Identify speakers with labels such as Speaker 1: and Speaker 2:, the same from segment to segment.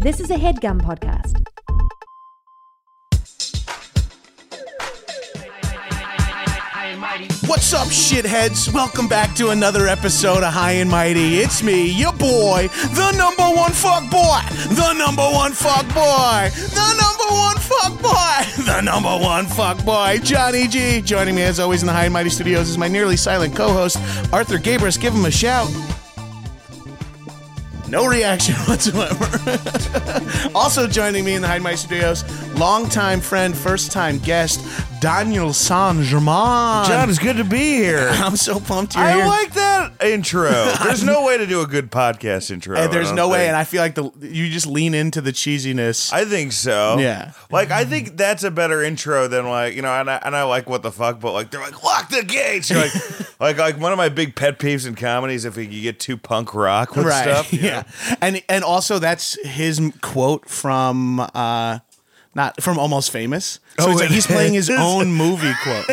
Speaker 1: This is a headgum podcast.
Speaker 2: What's up, shitheads? Welcome back to another episode of High and Mighty. It's me, your boy, the number one fuck boy, the number one fuck boy, the number one fuck boy, the number one fuck boy, Johnny G. Joining me as always in the High and Mighty studios is my nearly silent co-host, Arthur Gabrus. Give him a shout. No reaction whatsoever. also joining me in the Hide My Studios, longtime friend, first time guest, Daniel Saint Germain.
Speaker 3: John, it's good to be here.
Speaker 2: I'm so pumped you're
Speaker 3: I
Speaker 2: here.
Speaker 3: like that intro. There's no way to do a good podcast intro.
Speaker 2: And there's no way, and I feel like the you just lean into the cheesiness.
Speaker 3: I think so.
Speaker 2: Yeah.
Speaker 3: Like I think that's a better intro than like you know, and I, and I like what the fuck, but like they're like lock the gates. You're like, like like one of my big pet peeves in comedy is if you get too punk rock with
Speaker 2: right.
Speaker 3: stuff.
Speaker 2: yeah. And and also that's his quote from uh not from Almost Famous. So
Speaker 3: Oh,
Speaker 2: he's, like, he's playing his own movie quote.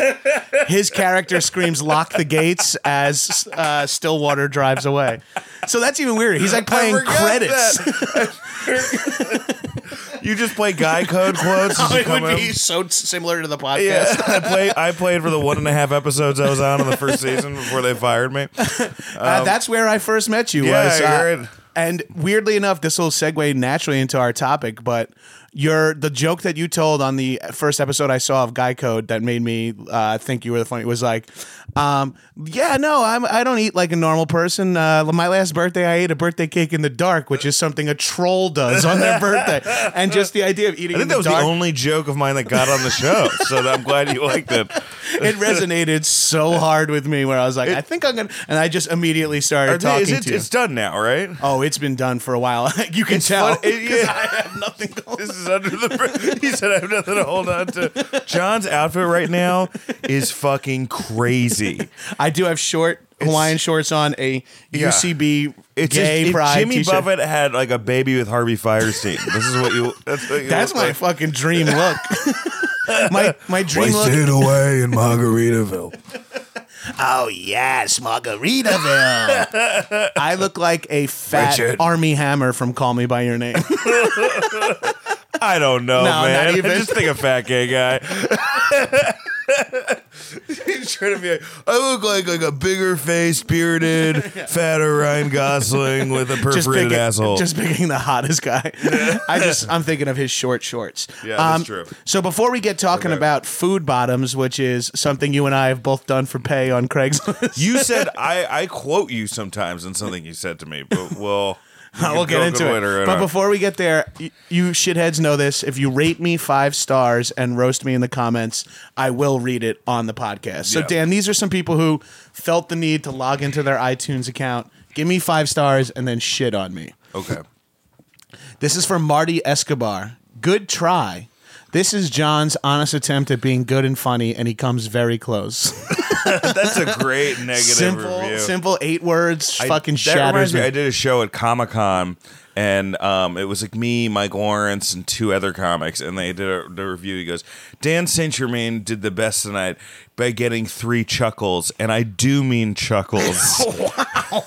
Speaker 2: His character screams "Lock the gates" as uh, Stillwater drives away. So that's even weirder. He's like playing credits.
Speaker 3: You just play guy code quotes. you
Speaker 2: it would be so similar to the podcast.
Speaker 3: Yeah, I played. I played for the one and a half episodes I was on in the first season before they fired me.
Speaker 2: Uh, that's where I first met you.
Speaker 3: yeah,
Speaker 2: was, uh. And weirdly enough, this will segue naturally into our topic, but your the joke that you told on the first episode I saw of Guy Code that made me uh, think you were the funny was like, um, yeah, no, I'm I don't eat like a normal person. Uh, my last birthday, I ate a birthday cake in the dark, which is something a troll does on their birthday, and just the idea of eating
Speaker 3: I
Speaker 2: in
Speaker 3: think that was
Speaker 2: dark.
Speaker 3: the only joke of mine that got on the show, so I'm glad you liked it.
Speaker 2: it resonated so hard with me where I was like, I think I'm gonna, and I just immediately started talking
Speaker 3: Is it,
Speaker 2: to you.
Speaker 3: it's done now, right?
Speaker 2: Oh, it's been done for a while. you can tell.
Speaker 3: fun- it-
Speaker 2: 'cause
Speaker 3: yeah.
Speaker 2: I have nothing going.
Speaker 3: This is under the. He said I have nothing to hold on to. John's outfit right now is fucking crazy.
Speaker 2: I do have short Hawaiian shorts on, a
Speaker 3: Yeah.
Speaker 2: UCB
Speaker 3: It's
Speaker 2: gay
Speaker 3: just, if
Speaker 2: pride
Speaker 3: Jimmy
Speaker 2: t-shirt.
Speaker 3: Buffett had like a baby with Harvey Fierstein. This is what you. That's what you
Speaker 2: That's
Speaker 3: look
Speaker 2: my
Speaker 3: like.
Speaker 2: fucking dream look. my my dream look.
Speaker 3: away in Margaritaville.
Speaker 2: Oh yes, Margaritaville. I look like a fat
Speaker 3: Richard.
Speaker 2: Armie Hammer from Call Me by Your Name.
Speaker 3: I don't know,
Speaker 2: No, not
Speaker 3: man.
Speaker 2: even.
Speaker 3: I just think a fat gay guy. He's trying to be like, I look like like a bigger face, bearded, fatter Ryan Gosling with a
Speaker 2: just
Speaker 3: perforated
Speaker 2: picking,
Speaker 3: asshole.
Speaker 2: just picking the hottest guy. I just I'm thinking of his short shorts. Um,
Speaker 3: Yeah, that's true.
Speaker 2: So before we get talking
Speaker 3: Okay.
Speaker 2: about food bottoms, which is something you and I have both done for pay on Craigslist,
Speaker 3: You said I, I quote you sometimes in something you said to me, but we'll
Speaker 2: we'll get into it. But before we get there, y- you shitheads know this. If you rate me five stars and roast me in the comments, I will read it on the podcast. So
Speaker 3: Yeah.
Speaker 2: Dan, these are some people who felt the need to log into their iTunes account, give me five stars, and then shit on me.
Speaker 3: okay,
Speaker 2: This is from Marty Escobar. Good try. This is John's honest attempt at being good and funny, and he comes very close.
Speaker 3: that's a great negative
Speaker 2: simple,
Speaker 3: review.
Speaker 2: simple eight words,
Speaker 3: I-
Speaker 2: fucking
Speaker 3: that
Speaker 2: shatters
Speaker 3: reminds me.
Speaker 2: me.
Speaker 3: I did a show at Comic Con, and um, it was like me, Mike Lawrence, and two other comics, and they did a the review. He goes, "Dan Saint Germain did the best tonight by getting three chuckles, and I do mean chuckles. Wow,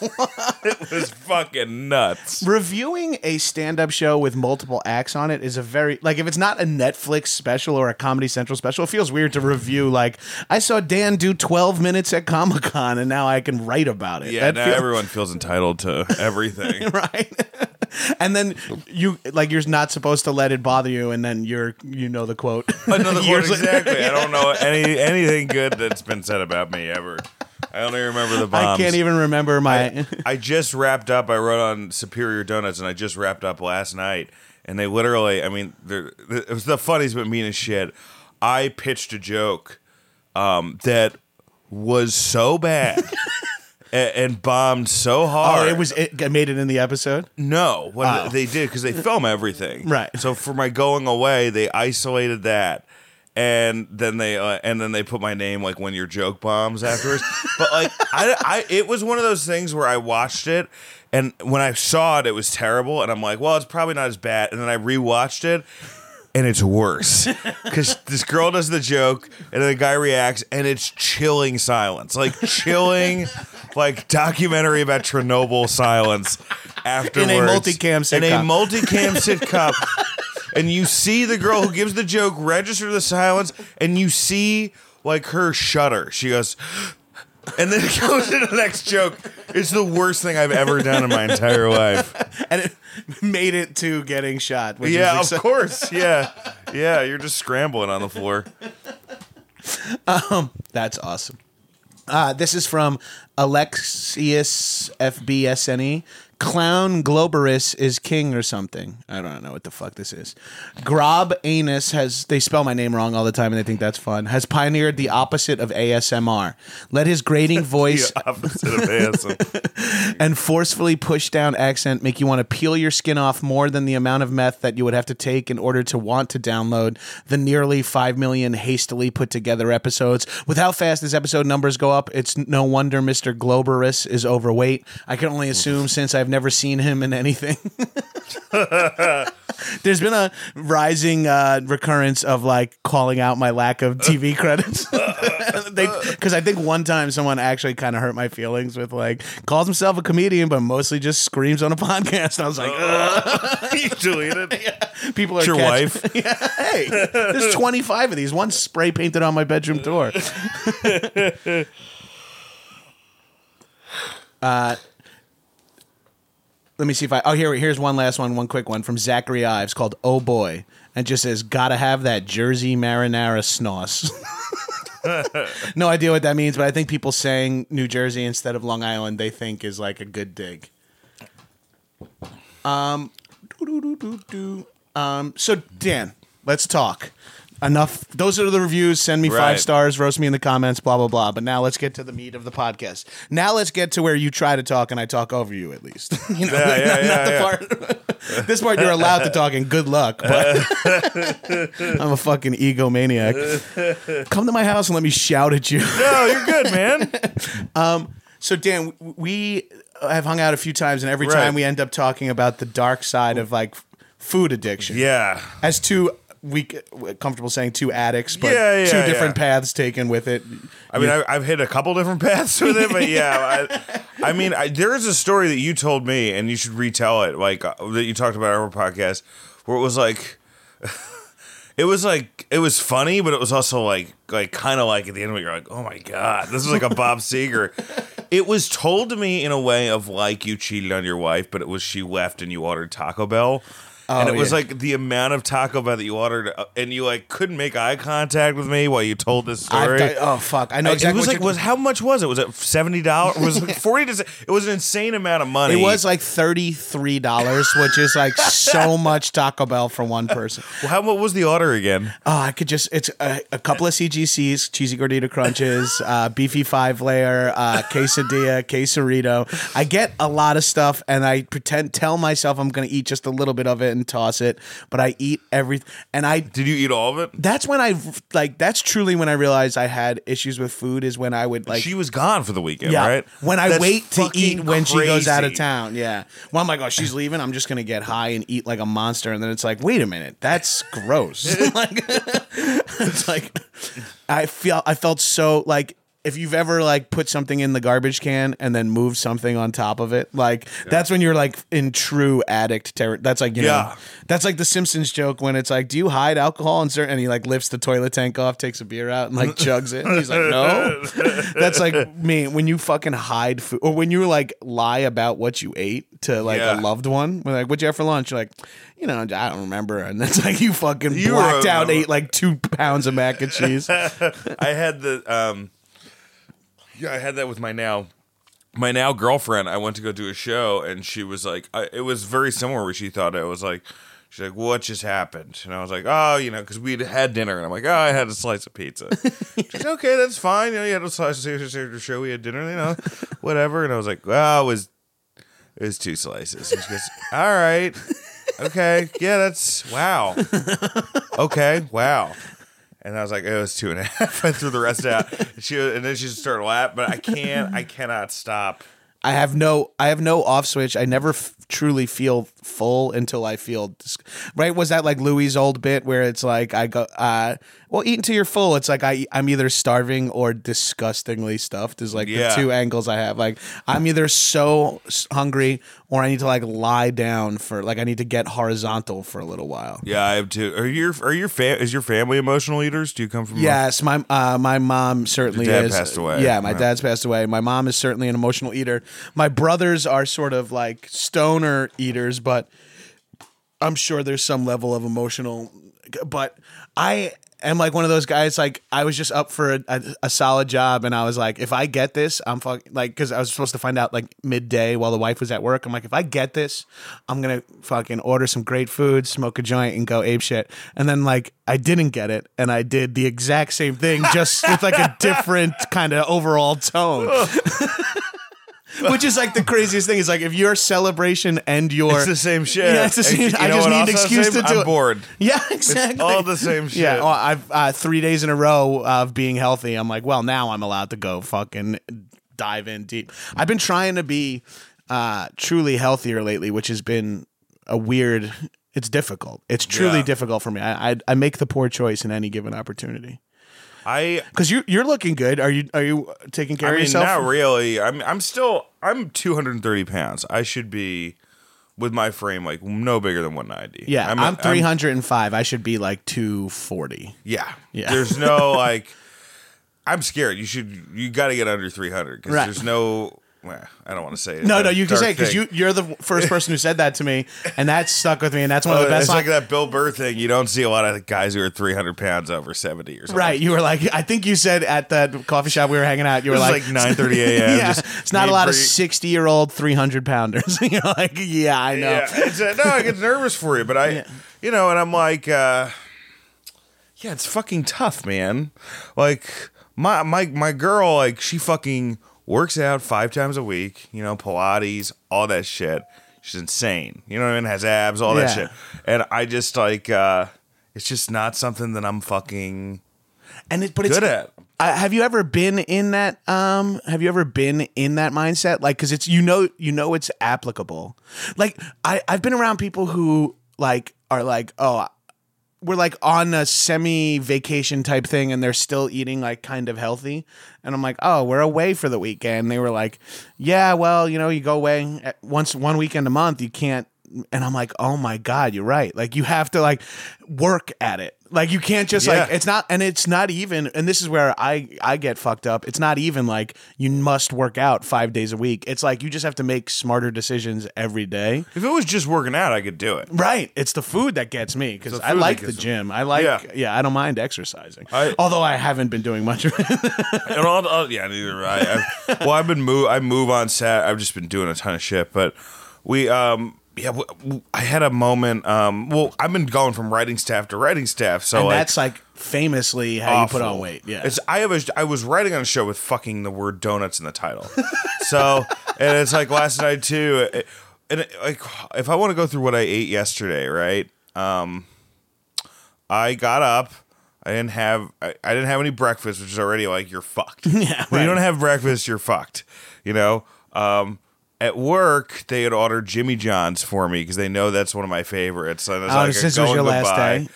Speaker 3: it was fucking nuts.
Speaker 2: Reviewing a stand-up show with multiple acts on it is a very like if it's not a Netflix special or a Comedy Central special, it feels weird to review. Like I saw Dan do twelve minutes at Comic Con, and now I can write about it.
Speaker 3: Yeah,
Speaker 2: That
Speaker 3: now everyone feels entitled to everything.
Speaker 2: right. and then you like you're not supposed to let it bother you, and then you're you know the quote.
Speaker 3: Another quote,
Speaker 2: Years later.
Speaker 3: exactly. I don't know any anything good that's been said about me ever. I only remember the bombs.
Speaker 2: I can't even remember my.
Speaker 3: I just wrapped up. I wrote on Superior Donuts, and I just wrapped up last night. And they literally, I mean, they're- it was the funniest but mean as shit. I pitched a joke um, that was so bad and, and bombed so hard.
Speaker 2: oh, it was it made it in the episode.
Speaker 3: no, what
Speaker 2: Oh.
Speaker 3: they did because they film everything,
Speaker 2: Right.
Speaker 3: So for my going away, they isolated that. And then they uh, and then they put my name like when your joke bombs afterwards. but like I, I it was one of those things where I watched it and when I saw it it was terrible and I'm like, well, it's probably not as bad. And then I rewatched it and it's worse because this girl does the joke and the guy reacts and it's chilling silence like chilling like documentary about chernobyl silence afterwards in a multicam
Speaker 2: sitcom in a
Speaker 3: multicam sitcom. And you see the girl who gives the joke register the silence, and you see like her shudder. She goes, and then it goes to the next joke. It's the worst thing I've ever done in my entire life.
Speaker 2: and it made it to getting shot. Which
Speaker 3: Yeah,
Speaker 2: is
Speaker 3: of course. Yeah, yeah. You're just scrambling on the floor.
Speaker 2: Um, That's awesome. Uh, this is from Alexius FBSNE. Clown Globerus is king or something. I don't know what the fuck this is. Grob Anus has, they spell my name wrong all the time and they think that's fun, has pioneered the opposite of ASMR. Let his grating voice
Speaker 3: opposite of ASM.
Speaker 2: and forcefully push down accent make you want to peel your skin off more than the amount of meth that you would have to take in order to want to download the nearly 5 million hastily put together episodes. With how fast this episode numbers go up, it's no wonder Mr. Globerus is overweight. I can only assume since I've never seen him in anything. There's been a rising uh, recurrence of like calling out my lack of TV credits. Because I think one time someone actually kind of hurt my feelings with like calls himself a comedian, but mostly just screams on a podcast. And I was like,
Speaker 3: you deleted.
Speaker 2: people are
Speaker 3: It's your
Speaker 2: catching-
Speaker 3: wife.
Speaker 2: yeah, hey, there's 25 of these. One spray painted on my bedroom door. uh, let me see if I. Oh, here, here's one last one, one quick one from Zachary Ives called "Oh Boy," and just says, "Gotta have that Jersey marinara snoss." no idea what that means, but I think people saying New Jersey instead of Long Island, they think is like a good dig. Um, um. So Dan, let's talk. Enough. Those are the reviews. Send me five
Speaker 3: Right.
Speaker 2: stars. Roast me in the comments. Blah blah blah. But now let's get to the meat of the podcast. Now let's get to where you try to talk and I talk over you at least. you know,
Speaker 3: Yeah, yeah,
Speaker 2: not,
Speaker 3: yeah,
Speaker 2: not the
Speaker 3: yeah.
Speaker 2: part. this part you're allowed to talk and good luck. But I'm a fucking egomaniac. Come to my house and let me shout at you.
Speaker 3: No, you're good, man.
Speaker 2: Um, so Dan, w- we have hung out a few times, and every
Speaker 3: Right.
Speaker 2: time we end up talking about the dark side of like f- food addiction.
Speaker 3: Yeah.
Speaker 2: as two we comfortable saying two addicts, but
Speaker 3: Yeah, yeah,
Speaker 2: two different paths taken with it.
Speaker 3: I mean, I, I've hit a couple different paths with it, but yeah, I, I mean, I, there is a story that you told me, and you should retell it, like uh, that you talked about on our podcast, where it was like, it was like it was funny, but it was also like like kind of like at the end of it, you're like, oh my god, this is like a Bob Seger. It was told to me in a way of like you cheated on your wife, but it was she left and you ordered Taco Bell. And
Speaker 2: Oh,
Speaker 3: it was
Speaker 2: yeah.
Speaker 3: like the amount of Taco Bell that you ordered, uh, and you like couldn't make eye contact with me while you told this
Speaker 2: I've
Speaker 3: story.
Speaker 2: got- oh fuck! I know exactly.
Speaker 3: it was
Speaker 2: what
Speaker 3: like
Speaker 2: you're-
Speaker 3: was how much was it? Was it seventy dollars? Was it forty? To, it was an insane amount of money.
Speaker 2: It was like thirty three dollars, which is like so much Taco Bell for one person.
Speaker 3: Well, how what was the order again?
Speaker 2: Oh, I could just it's a, a couple of CGCs, cheesy gordita crunches, uh, beefy five layer, uh, quesadilla, quesarito. I get a lot of stuff, and I pretend tell myself I'm going to eat just a little bit of it and toss it, but I eat everything, and I.
Speaker 3: Did you eat all of it?
Speaker 2: That's when I like. That's truly when I realized I had issues with food. Is when I would like
Speaker 3: she was gone for the weekend,
Speaker 2: Yeah.
Speaker 3: right?
Speaker 2: When I
Speaker 3: That's
Speaker 2: wait to eat when she goes out of
Speaker 3: crazy.
Speaker 2: town. Yeah. Well, I'm like, oh, she's leaving. I'm just gonna get high and eat like a monster, and then it's like, wait a minute, that's gross. like, it's like, I feel I felt so like. If you've ever like put something in the garbage can and then moved something on top of it, like that's when you're like in true addict terror. That's like you know,
Speaker 3: Yeah.
Speaker 2: that's like the Simpsons joke when it's like, do you hide alcohol in certain? And he like lifts the toilet tank off, takes a beer out, and like chugs it. And he's like, no. That's like me when you fucking hide food, or when you like lie about what you ate to like
Speaker 3: Yeah.
Speaker 2: a loved one. When like, what'd you have for lunch? You're like, you know, I don't remember. And it's like you fucking
Speaker 3: You
Speaker 2: blacked out, ate like two pounds of mac and cheese.
Speaker 3: I had the um, yeah, I had that with my now. My now girlfriend, I went to go do a show, and she was like, I, it was very similar. Where she thought it was like, she's like, "What just happened?" And I was like, "Oh, you know, because we'd had dinner." And I'm like, "Oh, I had a slice of pizza." she's like, "Okay, that's fine. You know, you had a slice of pizza show. We had dinner. You know, whatever." And I was like, "Well, it was it was two slices." And she goes, "All right, okay, yeah, that's wow, okay, wow." And I was like, it was two and a half. I threw the rest out. And she and then she just started laughing, but I can't, I cannot stop.
Speaker 2: I have no, I have no off switch. I never f- truly feel full until I feel dis- right. Was that like Louis' old bit where it's like I go, uh, well, eat until you're full. It's like I I'm either starving or disgustingly stuffed. Is like
Speaker 3: Yeah.
Speaker 2: the two angles I have. Like I'm either so hungry or I need to like lie down for like I need to get horizontal for a little while.
Speaker 3: Yeah, I have too. Are your are your fa- is your family emotional eaters? Do you come from?
Speaker 2: Yes, my uh, my mom certainly
Speaker 3: Your dad
Speaker 2: is.
Speaker 3: passed away.
Speaker 2: Yeah, my
Speaker 3: Yeah.
Speaker 2: dad's passed away. My mom is certainly an emotional eater. My brothers are sort of like stoner eaters, but I'm sure there's some level of emotional. But I am like one of those guys. Like I was just up for a, a, a solid job, and I was like, if I get this, I'm fuck like because I was supposed to find out like midday while the wife was at work. I'm like, if I get this, I'm gonna fucking order some great food, smoke a joint, and go ape shit. And then like I didn't get it, and I did the exact same thing, just with like a different kind of overall tone. Which is like the craziest thing is like if your celebration and your
Speaker 3: It's the same shit.
Speaker 2: Yeah, it's the same.
Speaker 3: you
Speaker 2: I
Speaker 3: know
Speaker 2: just
Speaker 3: what
Speaker 2: need an excuse
Speaker 3: same?
Speaker 2: to do
Speaker 3: I'm
Speaker 2: it.
Speaker 3: bored.
Speaker 2: Yeah, exactly.
Speaker 3: all the same shit.
Speaker 2: Yeah, well, I've uh, three days in a row of being healthy. I'm like, well, now I'm allowed to go fucking dive in deep. I've been trying to be uh, truly healthier lately, which has been a weird. It's difficult. It's truly
Speaker 3: Yeah.
Speaker 2: difficult for me. I, I I make the poor choice in any given opportunity.
Speaker 3: I
Speaker 2: Because you you're looking good. Are you are you taking care
Speaker 3: I
Speaker 2: of yourself?
Speaker 3: not really. I'm I'm still I'm 230 pounds. I should be with my frame like no bigger than 190.
Speaker 2: yeah, I'm, 305. I should be like 240.
Speaker 3: yeah,
Speaker 2: Yeah.
Speaker 3: There's no like. I'm scared. You should. You got to get under 300 because
Speaker 2: Right.
Speaker 3: there's no. Well, I don't want to say it.
Speaker 2: No, no, you can say because you you're the first person who said that to me, and that stuck with me, and that's one of
Speaker 3: Oh,
Speaker 2: the best.
Speaker 3: it's like that Bill Burr thing. You don't see a lot of guys who are 300 pounds over 70 or something.
Speaker 2: Right, you were like, I think you said at the coffee shop we were hanging out, you were like,
Speaker 3: like 9:30 a.m.
Speaker 2: yeah,
Speaker 3: just
Speaker 2: it's not a lot of sixty year old three hundred pounders. you're like, yeah, I know.
Speaker 3: Yeah, it's, uh, no, I get nervous for you, but I, you know, and I'm like, uh, yeah, it's fucking tough, man. Like my my my girl, like she fucking works out five times a week. You know, Pilates, all that shit. She's insane. You know what I mean? Has abs, all that
Speaker 2: Yeah.
Speaker 3: shit. And I just like, uh, it's just not something that I'm fucking
Speaker 2: And it, but it's
Speaker 3: good at.
Speaker 2: Uh, have you ever been in that? Um, have you ever been in that mindset? Like, because it's you know you know it's applicable. Like I I've been around people who like are like oh we're like on a semi vacation type thing and they're still eating like kind of healthy. And i'm like oh we're away for the weekend. They were like yeah well you know you go away at once one weekend a month you can't. And i'm like oh my god you're right. Like you have to like work at it like you can't just like it's not and it's not even and this is where i i get fucked up it's not even like you must work out five days a week it's like you just have to make smarter decisions every day
Speaker 3: If it was just working out, I could do it.
Speaker 2: Right. It's the food that gets me because I like the gym. I like, yeah.
Speaker 3: Yeah.
Speaker 2: I don't mind exercising.
Speaker 3: I-
Speaker 2: Although I haven't been doing much of it.
Speaker 3: and all, all- yeah, neither. I, I, well, I've been move. I move on set. I've just been doing a ton of shit. But we, um, yeah, w- w- I had a moment. Um, well, I've been going from writing staff to writing staff. So
Speaker 2: and
Speaker 3: like,
Speaker 2: that's like famously how you put on weight. Yeah.
Speaker 3: It's I have a, I was writing on a show with fucking the word donuts in the title. so and it's like last night too. it- and it, like if I want to go through what I ate yesterday, right? Um, I got up. I didn't have I, I didn't have any breakfast, which is already like you're fucked.
Speaker 2: Yeah,
Speaker 3: When you don't have breakfast, you're fucked. You know. Um, at work, they had ordered Jimmy John's for me because they know that's one of my favorites. And it's
Speaker 2: Oh,
Speaker 3: like
Speaker 2: since it was your
Speaker 3: and
Speaker 2: last day?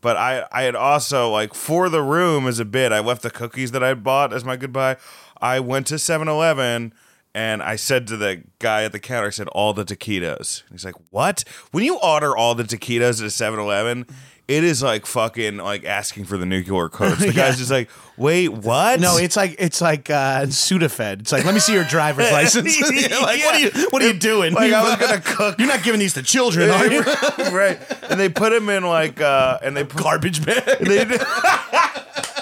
Speaker 3: But I, I had also like for the room as a bit, I left the cookies that I bought as my goodbye. I went to 7-Eleven and I said to the guy at the counter, I said, all the taquitos. He's like, what? When you order all the taquitos at 7-Eleven, it is like fucking like asking for the nuclear codes. The guy's just like, wait, what?
Speaker 2: no, it's like it's like uh, Sudafed. It's like let me see your driver's license. Like what are you what are you doing?
Speaker 3: Like, I was gonna cook.
Speaker 2: You're not giving these to children, are you?
Speaker 3: right. And they put him in like uh and they put
Speaker 2: Garbage bag.
Speaker 3: they, they put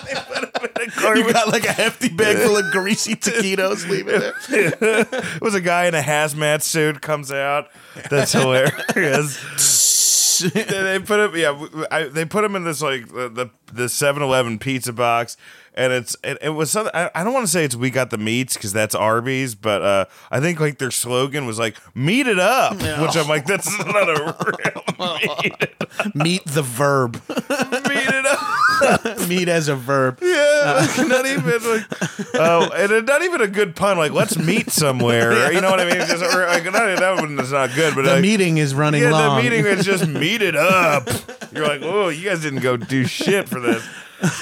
Speaker 3: him in a
Speaker 2: You got like a hefty bag full of greasy taquitos. Leave it there.
Speaker 3: It was a guy in a hazmat suit comes out. That's hilarious. they they put him, yeah. I, they put him in this like the the, the 7-Eleven pizza box, and it's it, it was something. I, I don't want to say it's we got the meats because that's Arby's, but uh, I think like their slogan was like "meat it up," which I'm like that's not a real meat.
Speaker 2: Meet the verb.
Speaker 3: meat it up.
Speaker 2: Meet as a verb.
Speaker 3: Yeah, like, not even like, oh, and not even a good pun. Like, let's meet somewhere. You know what I mean? Just, or, like, not, that one is not good, but
Speaker 2: The
Speaker 3: like,
Speaker 2: meeting is running
Speaker 3: Yeah,
Speaker 2: long.
Speaker 3: the meeting is just meet it up. You're like, oh, you guys didn't go do shit for this.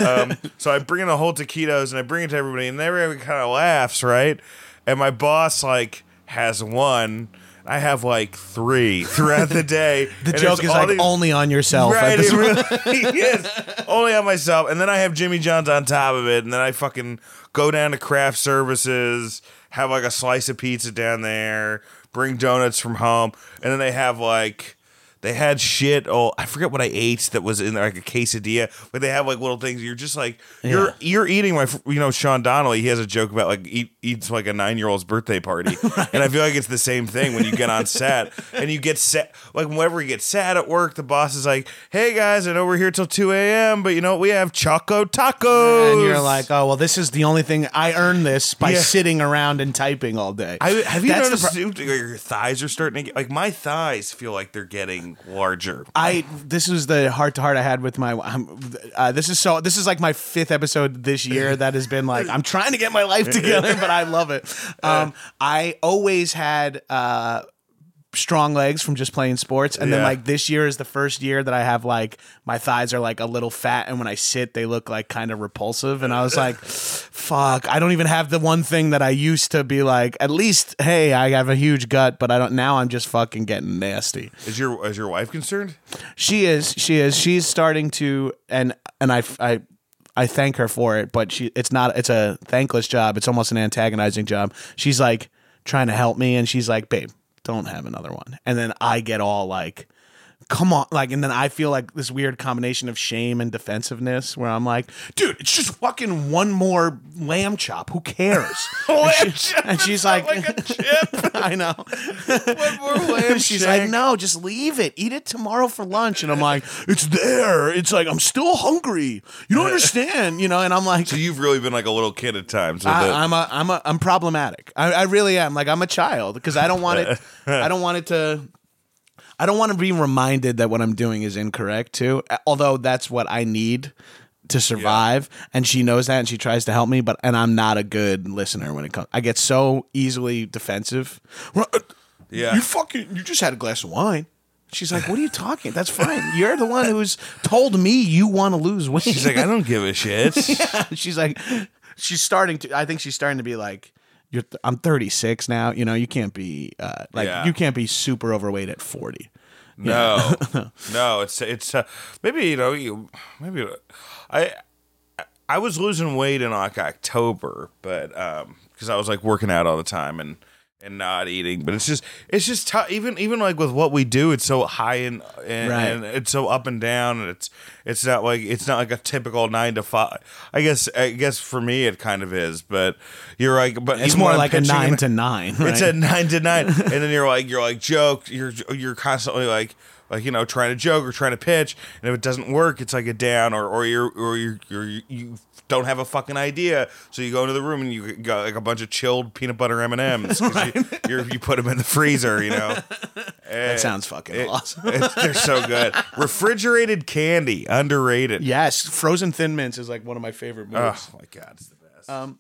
Speaker 3: Um, so I bring in a whole taquitos and I bring it to everybody, and everybody kind of laughs, right? And my boss like has one. I have like three throughout the day.
Speaker 2: The joke is like
Speaker 3: these-
Speaker 2: only on yourself.
Speaker 3: Right,
Speaker 2: this
Speaker 3: it really is. Only on myself. And then I have Jimmy John's on top of it. And then I fucking go down to craft services, have like a slice of pizza down there, bring donuts from home. And then they have like, they had shit. Oh, I forget what I ate that was in like a quesadilla, but they have like little things. You're just like you're you're eating my you know Sean Donnelly. He has a joke about like eat, eats like a nine year old's birthday party, and I feel like it's the same thing when you get on set and you get set like whenever you get sad at work, the boss is like, "Hey guys, I know we're here till two a.m., but you know what? We have Choco Tacos,"
Speaker 2: And you're like, oh well, this is the only thing I earned this by
Speaker 3: Yeah.
Speaker 2: sitting around and typing all day.
Speaker 3: I, have you
Speaker 2: That's
Speaker 3: noticed
Speaker 2: pro-
Speaker 3: your thighs are starting to get like my thighs feel like they're getting larger.
Speaker 2: I this was the heart to heart I had with my. Um, uh, this is so. This is like my fifth episode this year that has been like I'm trying to get my life together, but I love it. Um, I always had. Uh, strong legs from just playing sports and then like this year is the first year that i have like my thighs are like a little fat and when i sit they look like kind of repulsive and i was like fuck i don't even have the one thing that i used to be like at least hey i have a huge gut but i don't now i'm just fucking getting nasty
Speaker 3: Is your is your wife concerned?
Speaker 2: she is. She is. She's starting to, and and I I I thank her for it. But she, it's not. It's a thankless job. It's almost an antagonizing job. She's like trying to help me, and she's like, "Babe, don't have another one." And then I get all like. Come on, like, and then I feel like this weird combination of shame and defensiveness, where I'm like, "Dude, it's just fucking one more lamb chop. Who cares?" and, she- and she's like, "I know." One more lamb chop. she's like, no, just leave it. Eat it tomorrow for lunch. And I'm like, it's there. It's like, I'm still hungry. You don't understand, you know? And I'm like,
Speaker 3: So you've really been like a little kid at times. with it.
Speaker 2: I, I'm a, I'm a, I'm problematic. I, I really am. Like, I'm a child because I don't want it. I don't want it to. I don't want to be reminded that what I'm doing is incorrect too. Although that's what I need to survive, and she knows that, and she tries to help me. But and I'm not a good listener when it comes. I get so easily defensive. Uh,
Speaker 3: Yeah.
Speaker 2: you fucking, you just had a glass of wine. She's like, "What are you talking? That's fine. You're the one who's told me you want to lose weight."
Speaker 3: She's like, I don't give a shit.
Speaker 2: she's like, she's starting to. I think she's starting to be like, "You're. Th- I'm 36 now. You know, you can't be uh, like
Speaker 3: Yeah.
Speaker 2: you can't be super overweight at 40."
Speaker 3: No, no, it's it's uh, maybe you know you maybe I I was losing weight in like October, but um because I was like working out all the time and and not eating, but it's just it's just tough. Even even like with what we do, it's so high and and,
Speaker 2: Right.
Speaker 3: and it's so up and down, and it's it's not like it's not like a typical nine to five. I guess I guess for me it kind of is, but you're like, but
Speaker 2: It's more like a nine
Speaker 3: in-
Speaker 2: to nine.
Speaker 3: it's a nine to nine, and then you're like you're like joke. You're you're constantly like like you know trying to joke or trying to pitch, and if it doesn't work, it's like a down, or or you're or you're, you're you don't have a fucking idea, so you go into the room and you got like a bunch of chilled peanut butter M and M's. You, you're- you put them in the freezer, you know.
Speaker 2: that sounds fucking awesome.
Speaker 3: they're so good. Refrigerated candy, underrated.
Speaker 2: yes, frozen thin mints is like one of my favorite moves.
Speaker 3: Oh my god, it's the best.
Speaker 2: Um,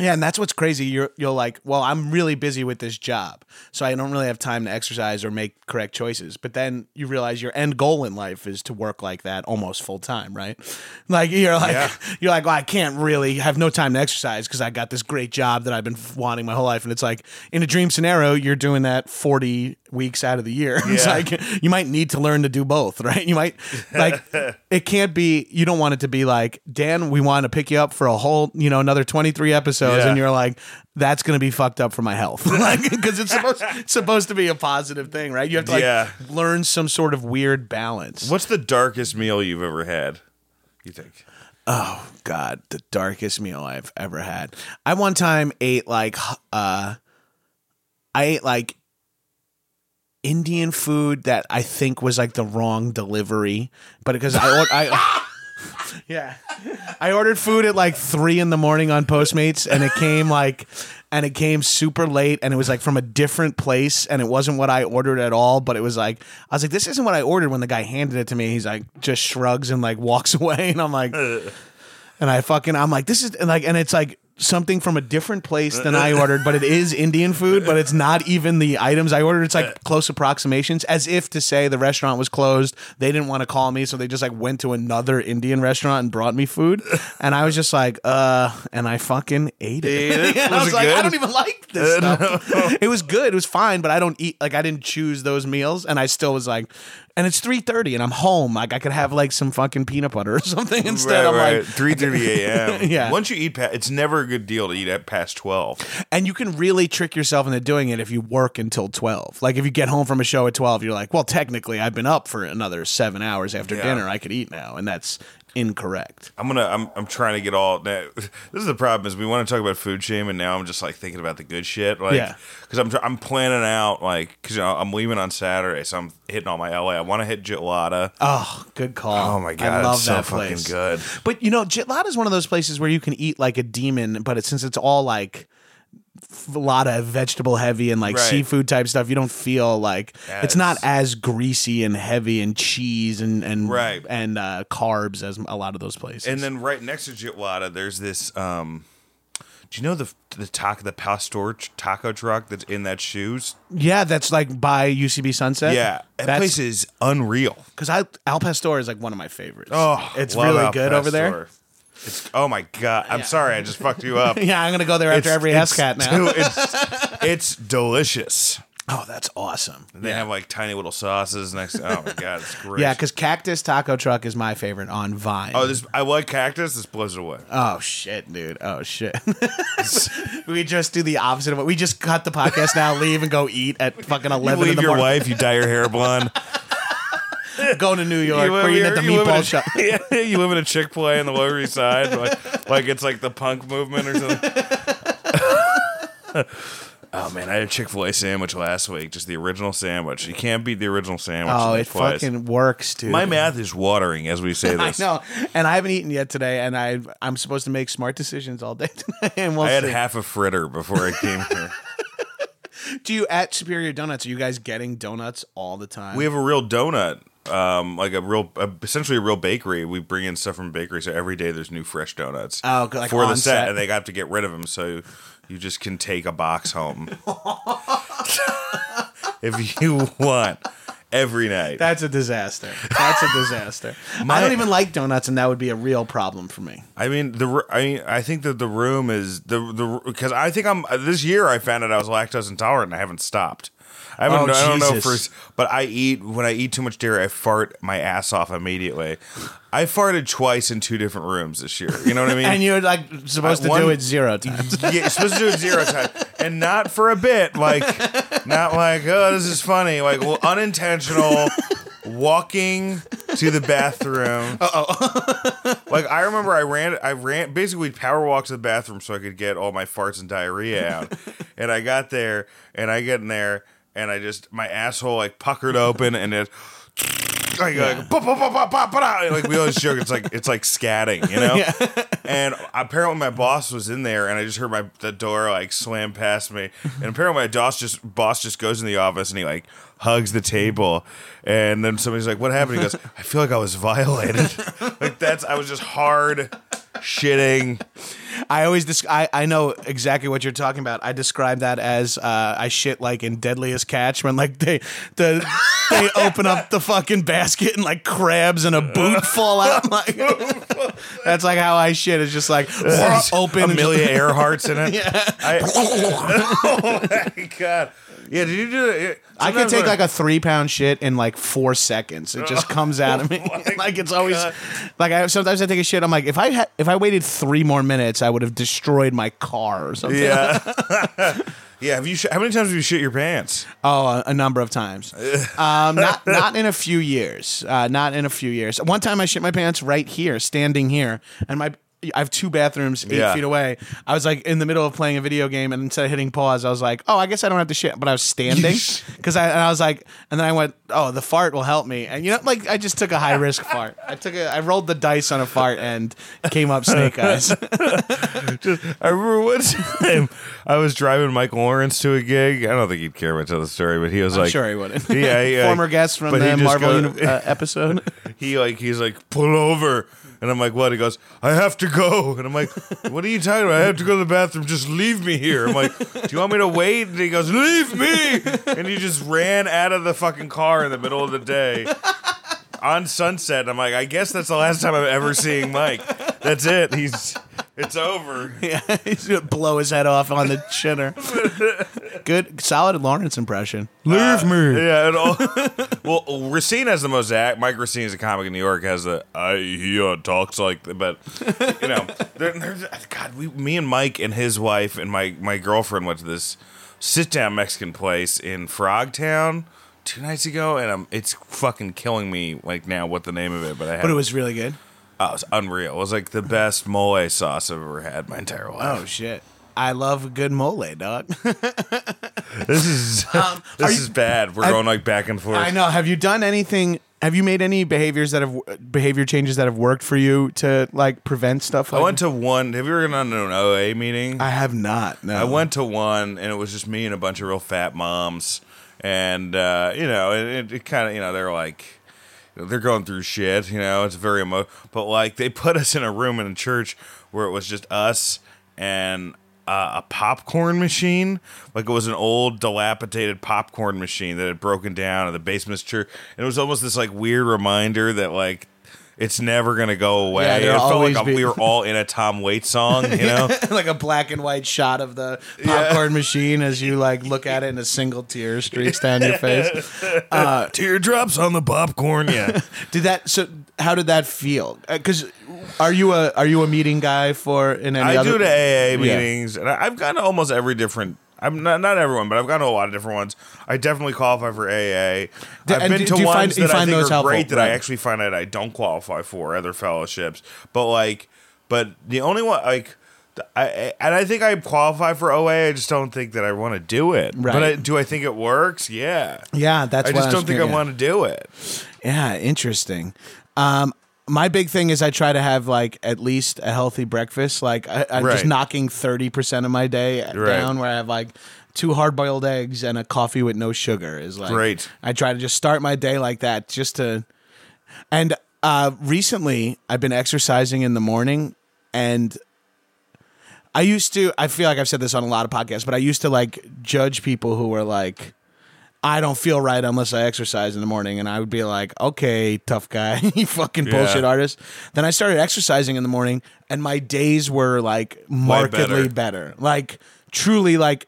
Speaker 2: Yeah, and that's what's crazy. You're you're like, well, I'm really busy with this job, so I don't really have time to exercise or make correct choices. But then you realize your end goal in life is to work like that almost full time, right? Like you're like
Speaker 3: Yeah.
Speaker 2: you're like, well, I can't really have no time to exercise because I got this great job that I've been wanting my whole life, and it's like in a dream scenario, you're doing that 40 weeks out of the year. It's like you might need to learn to do both, right? You might like it can't be. You don't want it to be like Dan. We want to pick you up for a whole, you know, another 23 episodes,
Speaker 3: Yeah.
Speaker 2: and you're like, that's going to be fucked up for my health, like because it's supposed it's supposed to be a positive thing, right? You have to like
Speaker 3: Yeah.
Speaker 2: learn some sort of weird balance.
Speaker 3: What's the darkest meal you've ever had? You think?
Speaker 2: Oh God, the darkest meal I've ever had. I one time ate like uh I ate like Indian food that I think was like the wrong delivery, but because I I yeah, I ordered food at like three in the morning on Postmates, and it came like, and it came super late, and it was like from a different place, and it wasn't what I ordered at all. But it was like I was like, this isn't what I ordered. When the guy handed it to me, he's like just shrugs and like walks away, and I'm like, and I fucking I'm like, this is and like, and it's like something from a different place than I ordered, but it is Indian food, but it's not even the items I ordered. It's like close approximations, as if to say the restaurant was closed. They didn't want to call me, so they just like went to another Indian restaurant and brought me food. And I was just like, uh, and I fucking ate it.
Speaker 3: Ate it?
Speaker 2: And I
Speaker 3: Was
Speaker 2: like, I don't even like this stuff. it was good. It was fine, but I don't eat like I didn't choose those meals, and I still was like, and it's three thirty, and I'm home. Like I could have like some fucking peanut butter or something instead. I'm like,
Speaker 3: three thirty a.m.
Speaker 2: Yeah.
Speaker 3: Once you eat, pa- it's never a good deal to eat at past twelve.
Speaker 2: And you can really trick yourself into doing it if you work until 12. Like if you get home from a show at 12, you're like, well, technically I've been up for another seven hours after
Speaker 3: Yeah.
Speaker 2: dinner. I could eat now. And that's incorrect.
Speaker 3: I'm gonna. I'm. I'm trying to get all. Now, this is the problem. Is we want to talk about food shame, and now I'm just like thinking about the good shit. Like,
Speaker 2: Yeah.
Speaker 3: Because I'm. tr- I'm planning out like because you know, I'm leaving on Saturday, so I'm hitting all my LA. I want to hit Jitlada.
Speaker 2: Oh, good call.
Speaker 3: Oh my god,
Speaker 2: I love
Speaker 3: it's so
Speaker 2: that
Speaker 3: fucking
Speaker 2: place.
Speaker 3: good.
Speaker 2: But you know, Jitlada is one of those places where you can eat like a demon, but it, since it's all like a lot of vegetable heavy and like
Speaker 3: Right.
Speaker 2: seafood type stuff, you don't feel like it's not as greasy and heavy and cheese and and
Speaker 3: Right.
Speaker 2: and uh, carbs as a lot of those places.
Speaker 3: And then right next to Jitlada, there's this. um Do you know the the taco the pastor taco truck that's in that shoes?
Speaker 2: yeah, that's like by UCB Sunset.
Speaker 3: Yeah, that
Speaker 2: that's
Speaker 3: place is unreal.
Speaker 2: because I Al Pastor is like one of my favorites.
Speaker 3: Oh,
Speaker 2: it's really
Speaker 3: Al
Speaker 2: good over there.
Speaker 3: It's oh my god! I'm sorry, I just fucked you up.
Speaker 2: Yeah, I'm gonna go there after
Speaker 3: It's-
Speaker 2: every
Speaker 3: it's
Speaker 2: SCAT now.
Speaker 3: too- it's, it's delicious.
Speaker 2: oh, that's awesome.
Speaker 3: They have like tiny little sauces next. Oh my god, it's great.
Speaker 2: Yeah, because Cactus Taco Truck is my favorite on Vine.
Speaker 3: oh, this I like cactus. This blows it away.
Speaker 2: Oh shit, dude. Oh shit. we just do the opposite of what we just cut the podcast now, leave and go eat at fucking
Speaker 3: You
Speaker 2: eleven in
Speaker 3: leave
Speaker 2: the
Speaker 3: your
Speaker 2: morning.
Speaker 3: wife. You dye your hair blonde.
Speaker 2: Go to New York.
Speaker 3: You live
Speaker 2: We're eating at the
Speaker 3: you
Speaker 2: meatball shop.
Speaker 3: Yeah, you live in a Chick Fil A in the Lower East Side, like, like it's like the punk movement or something. oh man, I had a Chick Fil A sandwich last week, just the original sandwich. You can't beat the original sandwich.
Speaker 2: Oh, it
Speaker 3: place.
Speaker 2: fucking works, dude.
Speaker 3: My mouth is watering as we say this.
Speaker 2: I know, and I haven't eaten yet today, and I I'm supposed to make smart decisions all day today, and we'll
Speaker 3: I had
Speaker 2: see.
Speaker 3: half a fritter before I came here.
Speaker 2: Do you at Superior Donuts? Are you guys getting donuts all the time?
Speaker 3: We have a real donut, um, like a real, uh, essentially a real bakery. We bring in stuff from bakery, so every day there's new fresh donuts.
Speaker 2: Oh, like
Speaker 3: for the
Speaker 2: on
Speaker 3: set,
Speaker 2: set.
Speaker 3: and they have to get rid of them, so you just can take a box home if you want every night.
Speaker 2: That's a disaster. That's a disaster. I don't even like donuts, and that would be a real problem for me.
Speaker 3: I mean, the r- I mean, I think that the room is the the because I think I'm this year I found out I was lactose intolerant and I haven't stopped. I.
Speaker 2: Oh,
Speaker 3: I don't know for, but I eat when I eat too much dairy. I fart my ass off immediately. I farted twice in two different rooms this year. You know what I mean?
Speaker 2: And you're like supposed
Speaker 3: Uh,
Speaker 2: to do it zero times.
Speaker 3: yeah, you're supposed to do it zero times, and not for a bit. Like, not like, oh, this is funny. Like, well, unintentional walking to the bathroom. oh. like, I remember I ran, I ran, basically power walked to the bathroom so I could get all my farts and diarrhea out. and I got there, and I get in there, and I just my asshole like puckered open, and it. Like, like, "Bah, bah, bah, bah, bah, bah, bah," like we always joke, it's like it's like scatting, you know. And apparently my boss was in there, and I just heard my the door like slam past me. And apparently my boss just boss just goes in the office and he like hugs the table, and then somebody's like, "What happened?" He goes, "I feel like I was violated." like that's I was just hard shitting.
Speaker 2: I always desc- I, I know exactly what you're talking about. I describe that as uh, I shit like in Deadliest Catch when like they the they open up the fucking basket and like crabs and a boot fall out. Like that's like how I shit. It's just like open
Speaker 3: Amelia Earhart's in it. Yeah. I, oh my god. Yeah, did you do it?
Speaker 2: I can take like a three pound shit in like four seconds. It just comes out of me. like it's always
Speaker 3: God.
Speaker 2: like I sometimes I take a shit. I'm like if I had if I waited three more minutes, I would have destroyed my car or something.
Speaker 3: Yeah. yeah. Have you? Sh- how many times have you shit your pants?
Speaker 2: Oh, a, a number of times. Um, not not in a few years. Uh, not in a few years. One time I shit my pants right here, standing here, and my. I have two bathrooms eight
Speaker 3: Yeah.
Speaker 2: feet away. I was like in the middle of playing a video game, and instead of hitting pause, I was like, "Oh, I guess I don't have to shit." But I was standing because I and I was like, and then I went, "Oh, the fart will help me." And you know, like I just took a high risk fart. I took a, I rolled the dice on a fart and came up snake eyes.
Speaker 3: just, I remember one time I was driving Mike Lawrence to a gig. I don't think he'd care much of the story, but he was
Speaker 2: I'm
Speaker 3: like,
Speaker 2: sure he wouldn't.
Speaker 3: Yeah, yeah.
Speaker 2: Former guest from the Marvel
Speaker 3: go-
Speaker 2: uni- uh, episode.
Speaker 3: he like he's like pull over, And I'm like, what? He goes, I have to go. And I'm like, what are you talking about? I have to go to the bathroom. Just leave me here. I'm like, do you want me to wait? And he goes, leave me. And he just ran out of the fucking car in the middle of the day on Sunset. And I'm like, I guess that's the last time I'm ever seeing Mike. That's it. He's, it's over.
Speaker 2: Yeah, he's gonna blow his head off on the chinner. Good, solid Lawrence impression. Leave me.
Speaker 3: Yeah, and all, well, Recine has the most act. Mike Recine is a comic in New York. Has the I he uh, talks like, but you know, there, there's God. We, me and Mike and his wife and my my girlfriend went to this sit down Mexican place in Frogtown two nights ago, and um, it's fucking killing me like now what the name of it. But I had
Speaker 2: But it was really good.
Speaker 3: Oh, it was unreal. It was like the best mole sauce I've ever had my entire life.
Speaker 2: Oh shit. I love good mole, dog.
Speaker 3: This is
Speaker 2: are
Speaker 3: this
Speaker 2: you-
Speaker 3: is bad. We're
Speaker 2: I-
Speaker 3: going like back and forth.
Speaker 2: I know. Have you done anything? Have you made any behaviors that have behavior changes that have worked for you to like prevent stuff? Like that?
Speaker 3: I
Speaker 2: Like
Speaker 3: went to one. Have you ever gone to an OA meeting?
Speaker 2: I have not. No.
Speaker 3: I went to one, and it was just me and a bunch of real fat moms, and uh, you know, it, it kind of, you know, they're like, they're going through shit. You know, it's very emo. But like, they put us in a room in a church where it was just us and. Uh, a popcorn machine, like it was an old, dilapidated popcorn machine that had broken down in the basement church, and it was almost this like weird reminder that like it's never gonna go away.
Speaker 2: Yeah,
Speaker 3: it felt like
Speaker 2: be-
Speaker 3: we were all in a Tom Waits song, you know.
Speaker 2: like a black and white shot of the popcorn machine as you like look at it and a single tear streaks down your face.
Speaker 3: Uh, Teardrops on the popcorn. Yeah.
Speaker 2: Did that? So how did that feel? Uh, because are you a are you a meeting guy for in any
Speaker 3: I
Speaker 2: other?
Speaker 3: do the AA
Speaker 2: Yeah.
Speaker 3: meetings, and I- I've gone to almost every different. I'm not not everyone, but I've gone to a lot of different ones. I definitely qualify for AA.
Speaker 2: Do-
Speaker 3: I've been
Speaker 2: do-
Speaker 3: to
Speaker 2: do
Speaker 3: ones
Speaker 2: find-
Speaker 3: that I think are
Speaker 2: helpful?
Speaker 3: great that I actually find out I don't qualify for other fellowships. But like, but the only one like. I, and I think I qualify for OA. I just don't think that I want to do it.
Speaker 2: Right.
Speaker 3: But I, do I think it works? Yeah.
Speaker 2: Yeah, that's.
Speaker 3: I just don't think I want to do it.
Speaker 2: Yeah, interesting. Um, my big thing is I try to have like at least a healthy breakfast. Like I, I'm just knocking thirty percent of my day down, where I have like two hard boiled eggs and a coffee with no sugar. Is like
Speaker 3: Great.
Speaker 2: I try to just start my day like that, just to. And uh, recently, I've been exercising in the morning, and I used to. I feel like I've said this on a lot of podcasts, but I used to like judge people who were like. I don't feel right unless I exercise in the morning. And I would be like, okay, tough guy, you fucking
Speaker 3: Yeah.
Speaker 2: bullshit artist. Then I started exercising in the morning and my days were like markedly better.
Speaker 3: better.
Speaker 2: Like truly like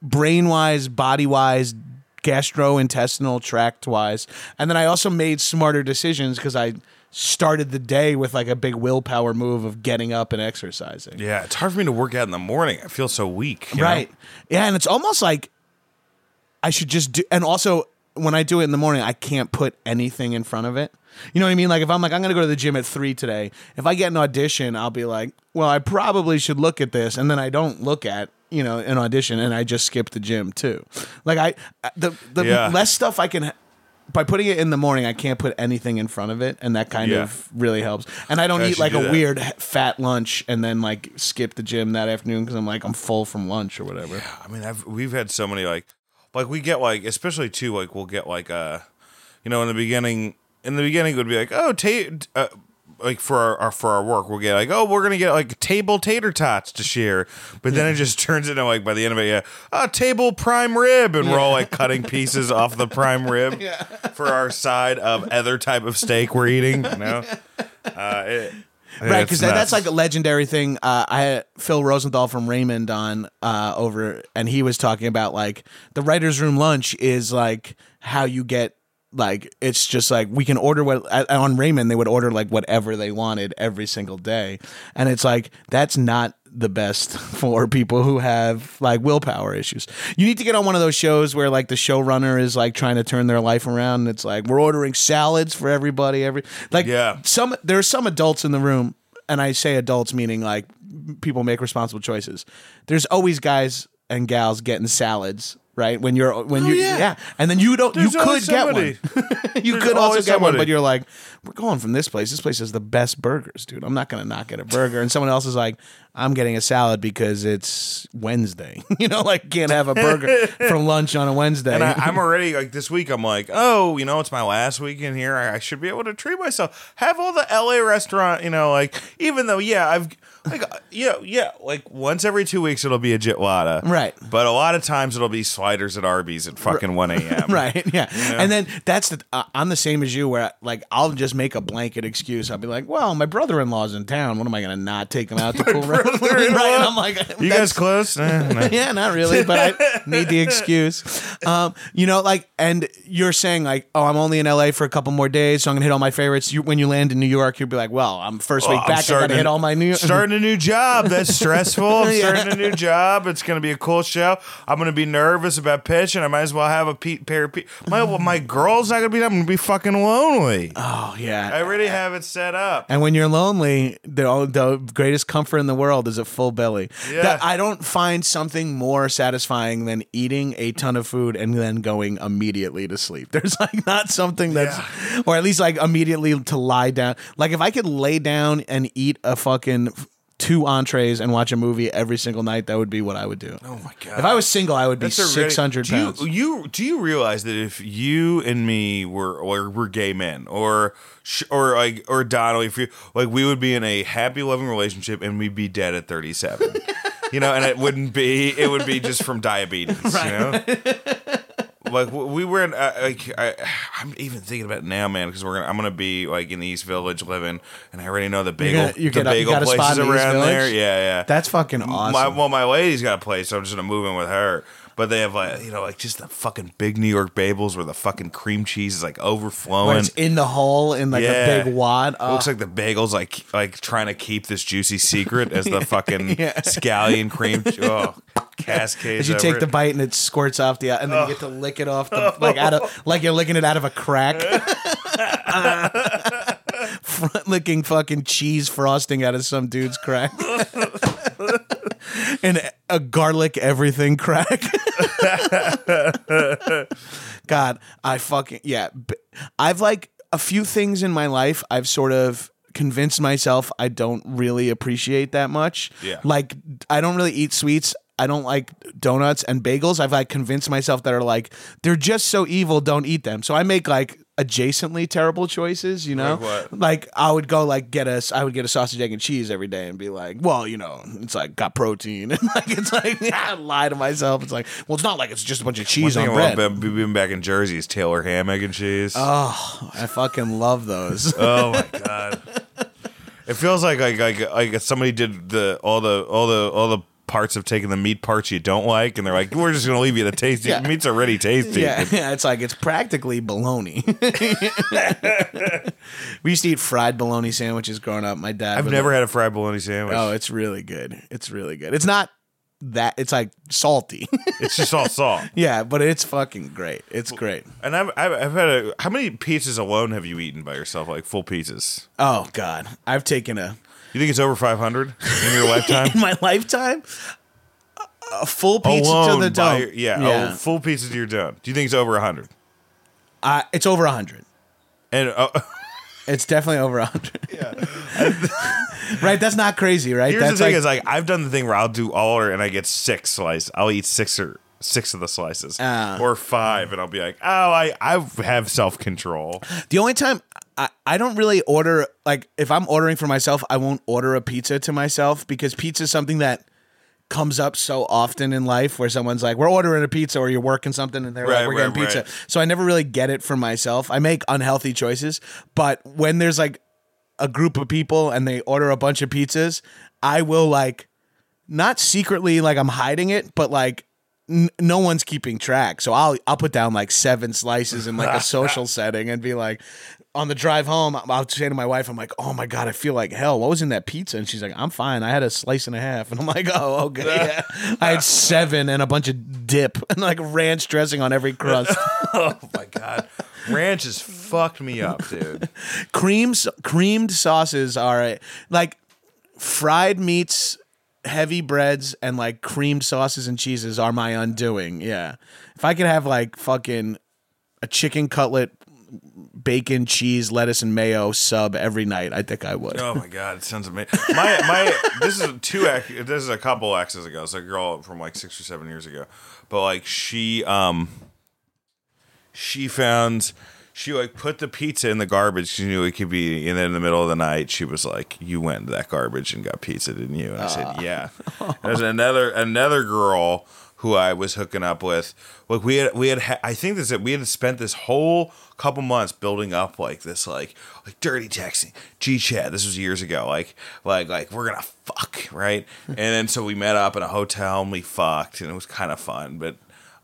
Speaker 2: brain wise, body wise, gastrointestinal tract wise. And then I also made smarter decisions because I started the day with like a big willpower move of getting up and exercising.
Speaker 3: Yeah, it's hard for me to work out in the morning. I feel so weak. you know?
Speaker 2: Right. Yeah, and it's almost like I should just do and also when I do it in the morning, I can't put anything in front of it. You know what I mean? Like if I'm like I'm gonna go to the gym at three today, if I get an audition, I'll be like, well, I probably should look at this, and then I don't look at you know an audition, and I just skip the gym too. Like I uh, the the
Speaker 3: Yeah.
Speaker 2: less stuff I can. By putting it in the morning, I can't put anything in front of it, and that kind
Speaker 3: Yeah.
Speaker 2: of really helps. And I don't
Speaker 3: I
Speaker 2: eat like
Speaker 3: do
Speaker 2: a
Speaker 3: that.
Speaker 2: weird fat lunch and then like skip the gym that afternoon because I'm like I'm full from lunch or whatever.
Speaker 3: Yeah, I mean, I've we've had so many like, like we get like, especially too, like we'll get like uh, you know, in the beginning, in the beginning it would be like, oh, ta- uh, like for our, our for our work, we'll get like, oh, we're gonna get like table tater tots to share, but then it just turns into like by the end of it, yeah, a table prime rib, and we're all like cutting pieces off the prime rib for our side of other type of steak we're eating, you know. Uh, it,
Speaker 2: right because that's like a legendary thing. Uh, i had phil rosenthal from raymond on uh, over and he was talking about like the writers room lunch is like how you get like it's just like we can order what on raymond they would order like whatever they wanted every single day. And it's like that's not the best for people who have like willpower issues. You need to get on one of those shows where like the showrunner is like trying to turn their life around and it's like we're ordering salads for everybody every like
Speaker 3: Yeah.
Speaker 2: some there are some adults in the room and I say adults meaning like people make responsible choices. There's always guys and gals getting salads right? When you're when oh, you
Speaker 3: yeah.
Speaker 2: yeah. and then you don't
Speaker 3: There's
Speaker 2: you could get one. you
Speaker 3: There's
Speaker 2: could also get one, but you're like, we're going from this place. This place has the best burgers, dude. I'm not gonna not get a burger. And someone else is like, I'm getting a salad because it's Wednesday. you know, like can't have a burger for lunch on a Wednesday.
Speaker 3: And I, I'm already like this week. I'm like, oh, you know, it's my last week in here. I, I should be able to treat myself. Have all the LA restaurant, you know, like even though, yeah, I've like, uh, yeah, yeah, like once every two weeks it'll be a jitlada,
Speaker 2: Right.
Speaker 3: But a lot of times it'll be sliders at Arby's at fucking one a.m.
Speaker 2: right yeah. and then that's the uh, i'm the same as you where like i'll just make a blanket excuse i'll be like well my brother-in-law's in town what am i gonna not take him out to cool right and i'm like
Speaker 3: You guys close? Eh, no.
Speaker 2: yeah, not really, but I need the excuse. Um, you know, like, and you're saying like, oh, I'm only in LA for a couple more days, so I'm gonna hit all my favorites. You, when you land in New York, you'll be like, well, I'm first week
Speaker 3: Oh, I'm
Speaker 2: back, I
Speaker 3: starting
Speaker 2: gotta hit all my new.
Speaker 3: starting a new job. That's stressful. I'm
Speaker 2: Yeah.
Speaker 3: starting a new job. It's going to be a cool show. I'm going to be nervous about pitching. I might as well have a pe- pair of pe- my well, my girl's not going to be. I'm going to be fucking lonely.
Speaker 2: oh yeah.
Speaker 3: I already have it set up.
Speaker 2: and when you're lonely, the, the greatest comfort in the world is a full belly.
Speaker 3: Yeah.
Speaker 2: That- I don't find something more satisfying than eating a ton of food and then going immediately to sleep. There's like not something that's, or at least like immediately to lie down. Like if I could lay down and eat a fucking two entrees and watch a movie every single night, that would be what I would do.
Speaker 3: Oh my god!
Speaker 2: If I was single, I would be
Speaker 3: That's a really-
Speaker 2: six hundred
Speaker 3: do you-
Speaker 2: pounds.
Speaker 3: You, do you realize that if you and me were or were gay men or or like or Donald, if you like, we would be in a happy, loving relationship and we'd be dead at thirty seven. you know, and it wouldn't be. It would be just from diabetes. You know. Like we were in, uh, like I, I'm even thinking about it now, man, because we're gonna I'm gonna be like in the East Village living, and I already know the bagel,
Speaker 2: gonna- you
Speaker 3: the
Speaker 2: get a- you
Speaker 3: bagel
Speaker 2: got a spot
Speaker 3: places
Speaker 2: in the East
Speaker 3: around there.
Speaker 2: Village?
Speaker 3: Yeah, yeah.
Speaker 2: That's fucking awesome.
Speaker 3: My, well, my lady's got a place, so I'm just gonna move in with her. But they have like you know like just the fucking big New York bagels where the fucking cream cheese is like
Speaker 2: Where
Speaker 3: overflowing.
Speaker 2: it's in the hole in like
Speaker 3: Yeah.
Speaker 2: a big wad.
Speaker 3: It looks like the bagels like like trying to keep this juicy secret as the fucking scallion cream. Oh, cascades.
Speaker 2: As you take
Speaker 3: it.
Speaker 2: the bite and it squirts off the, and then you get to lick it off the like out of like you're licking it out of a crack. Front licking fucking cheese frosting out of some dude's crack. and a garlic everything crack. God, I fucking yeah. I've like a few things in my life. I've sort of convinced myself I don't really appreciate that much.
Speaker 3: Yeah.
Speaker 2: Like I don't really eat sweets. I don't like donuts and bagels. I've like convinced myself that are like they're just so evil. Don't eat them. So I make like adjacently terrible choices. You know,
Speaker 3: Like?
Speaker 2: Like I would go like get a I would get a sausage, egg, and cheese every day and be like, well, you know, it's like got protein and like it's like I lie to myself. It's like, well, it's not like it's just a bunch of
Speaker 3: One
Speaker 2: cheese
Speaker 3: thing
Speaker 2: on
Speaker 3: I
Speaker 2: bread.
Speaker 3: about being back in Jersey is Taylor ham, egg, and cheese.
Speaker 2: Oh, I fucking love those.
Speaker 3: Oh my god! It feels like like like like somebody did the all the all the all the parts of taking the meat parts you don't like, and they're like, "We're just gonna leave you the tasty
Speaker 2: Yeah.
Speaker 3: meat's already tasty."
Speaker 2: Yeah, yeah, it's like it's practically bologna. we used to eat fried bologna sandwiches growing up. My dad.
Speaker 3: I've never had a fried bologna sandwich.
Speaker 2: Oh, it's really good. It's really good. It's not that. It's like salty.
Speaker 3: it's just all salt.
Speaker 2: yeah, but it's fucking great. It's great.
Speaker 3: And I've, I've I've had a. How many pizzas alone have you eaten by yourself? Like full pizzas?
Speaker 2: Oh God, I've taken a
Speaker 3: You think it's over five hundred in your lifetime?
Speaker 2: in my lifetime a full pizza
Speaker 3: alone
Speaker 2: to the
Speaker 3: by
Speaker 2: dome.
Speaker 3: your- yeah,
Speaker 2: yeah.
Speaker 3: Oh, full pizza to your dome. Do you think it's over hundred?
Speaker 2: Uh, it's over hundred.
Speaker 3: And uh,
Speaker 2: It's definitely over hundred. right, that's not crazy, right?
Speaker 3: Here's
Speaker 2: that's
Speaker 3: the thing:
Speaker 2: like,
Speaker 3: is like I've done the thing where I'll do all or and I get six slices. I'll eat six or six of the slices,
Speaker 2: Ah.
Speaker 3: or five, and I'll be like, oh, I I have self control.
Speaker 2: The only time I, I don't really order like if I'm ordering for myself, I won't order a pizza to myself because pizza is something that comes up so often in life where someone's like, We're ordering a pizza or you're working something and they're
Speaker 3: Right,
Speaker 2: like, We're getting pizza.
Speaker 3: right.
Speaker 2: So I never really get it for myself. I make unhealthy choices. But when there's like a group of people and they order a bunch of pizzas, I will like not secretly like I'm hiding it, but like n- no one's keeping track. So I'll I'll put down like seven slices in like a social setting and be like on the drive home, I'll say to my wife, I'm like, oh my God, I feel like hell. What was in that pizza? And she's like, I'm fine. I had a slice and a half. And I'm like, oh, okay. Yeah. I had seven and a bunch of dip and like ranch dressing on every crust.
Speaker 3: Oh my god, ranch has fucked me up, dude.
Speaker 2: Creams, creamed sauces are like fried meats heavy breads and like creamed sauces and cheeses are my undoing. Yeah. If I could have like fucking a chicken cutlet, bacon, cheese, lettuce, and mayo sub every night, I think I would.
Speaker 3: Oh my god, it sounds amazing. My my this is two ex, this is a couple exes ago. It's a girl from like six or seven years ago, but like she um she found she like put the pizza in the garbage. She knew it could be, and then in the middle of the night, she was like, "You went into that garbage and got pizza, didn't you?" And I said, "Yeah." There's another another girl who I was hooking up with. Like we had we had ha- I think this we had spent this whole couple months building up like this like like dirty texting G chat. This was years ago. Like like like we're gonna fuck right, and then so we met up in a hotel and we fucked and it was kind of fun, but.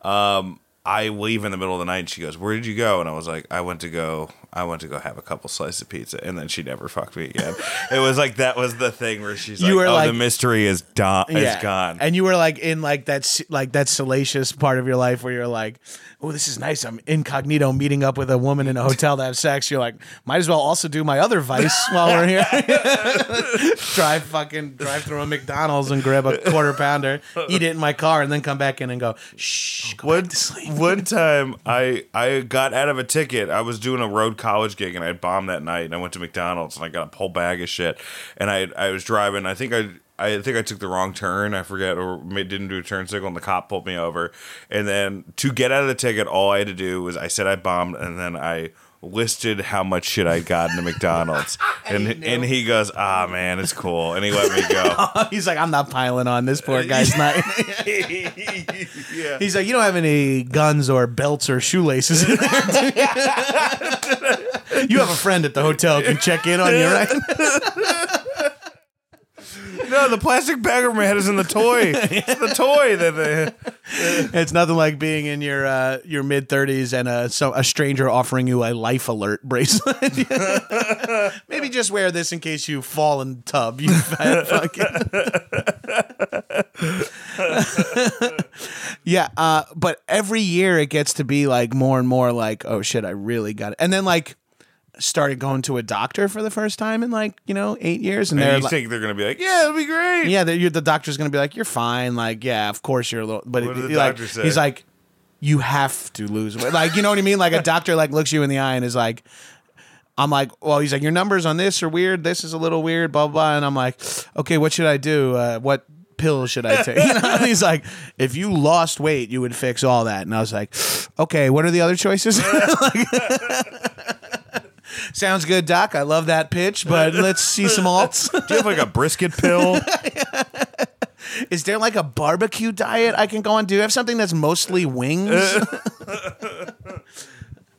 Speaker 3: um I leave in the middle of the night and she goes, Where did you go? And I was like, I went to go I went to go have a couple slices of pizza and then she never fucked me again. it was like that was the thing where she's
Speaker 2: You
Speaker 3: like,
Speaker 2: were
Speaker 3: Oh,
Speaker 2: like-
Speaker 3: the mystery is done is gone.
Speaker 2: And you were like in like that s- like that salacious part of your life where you're like, oh, this is nice. I'm incognito meeting up with a woman in a hotel to have sex. You're like, might as well also do my other vice while we're here. drive fucking drive through a McDonald's and grab a quarter pounder, eat it in my car, and then come back in and go, shh, go
Speaker 3: one,
Speaker 2: back to sleep.
Speaker 3: one time I I got out of a ticket. I was doing a road college gig and I bombed that night and I went to McDonald's and I got a whole bag of shit and I I was driving. I think I I think I took the wrong turn. I forget or didn't do a turn signal and the cop pulled me over. And then to get out of the ticket, all I had to do was I said I bombed and then I listed how much shit I got in the McDonald's and
Speaker 2: he
Speaker 3: and he goes ah man it's cool and he let me go.
Speaker 2: He's like, I'm not piling on this poor guy's night.
Speaker 3: yeah.
Speaker 2: He's like, you don't have any guns or belts or shoelaces in there. you?" you have a friend at the hotel can check in on you, right?
Speaker 3: No, the plastic bag over my head is in the toy. It's the toy that they.
Speaker 2: It's nothing like being in your uh, your mid thirties and a so a stranger offering you a life alert bracelet. Maybe just wear this in case you fall in the tub. You fat fucking. yeah, uh, but every year it gets to be like more and more like, oh shit, I really got it. And then like started going to a doctor for the first time in like you know eight years, and,
Speaker 3: And
Speaker 2: they're
Speaker 3: you
Speaker 2: like,
Speaker 3: think they're gonna be like, yeah, it'll be great.
Speaker 2: yeah, the, you're, the doctor's gonna be like, "You're fine." Like, yeah, of course you're a little. But
Speaker 3: What
Speaker 2: it- like,
Speaker 3: doctor say?
Speaker 2: he's like, "You have to lose weight." Like, you know what I mean? Like a doctor like looks you in the eye and is like, "I'm like, well, he's like, your numbers on this are weird. This is a little weird." Blah blah. blah. And I'm like, "Okay, what should I do? Uh, what?" pill should I take? You know? And he's like, if you lost weight, you would fix all that. And I was like, okay, what are the other choices? Like- Sounds good, Doc. I love that pitch, but let's see some alts.
Speaker 3: Do you have like a brisket pill?
Speaker 2: Is there like a barbecue diet I can go on? Do you have something that's mostly wings?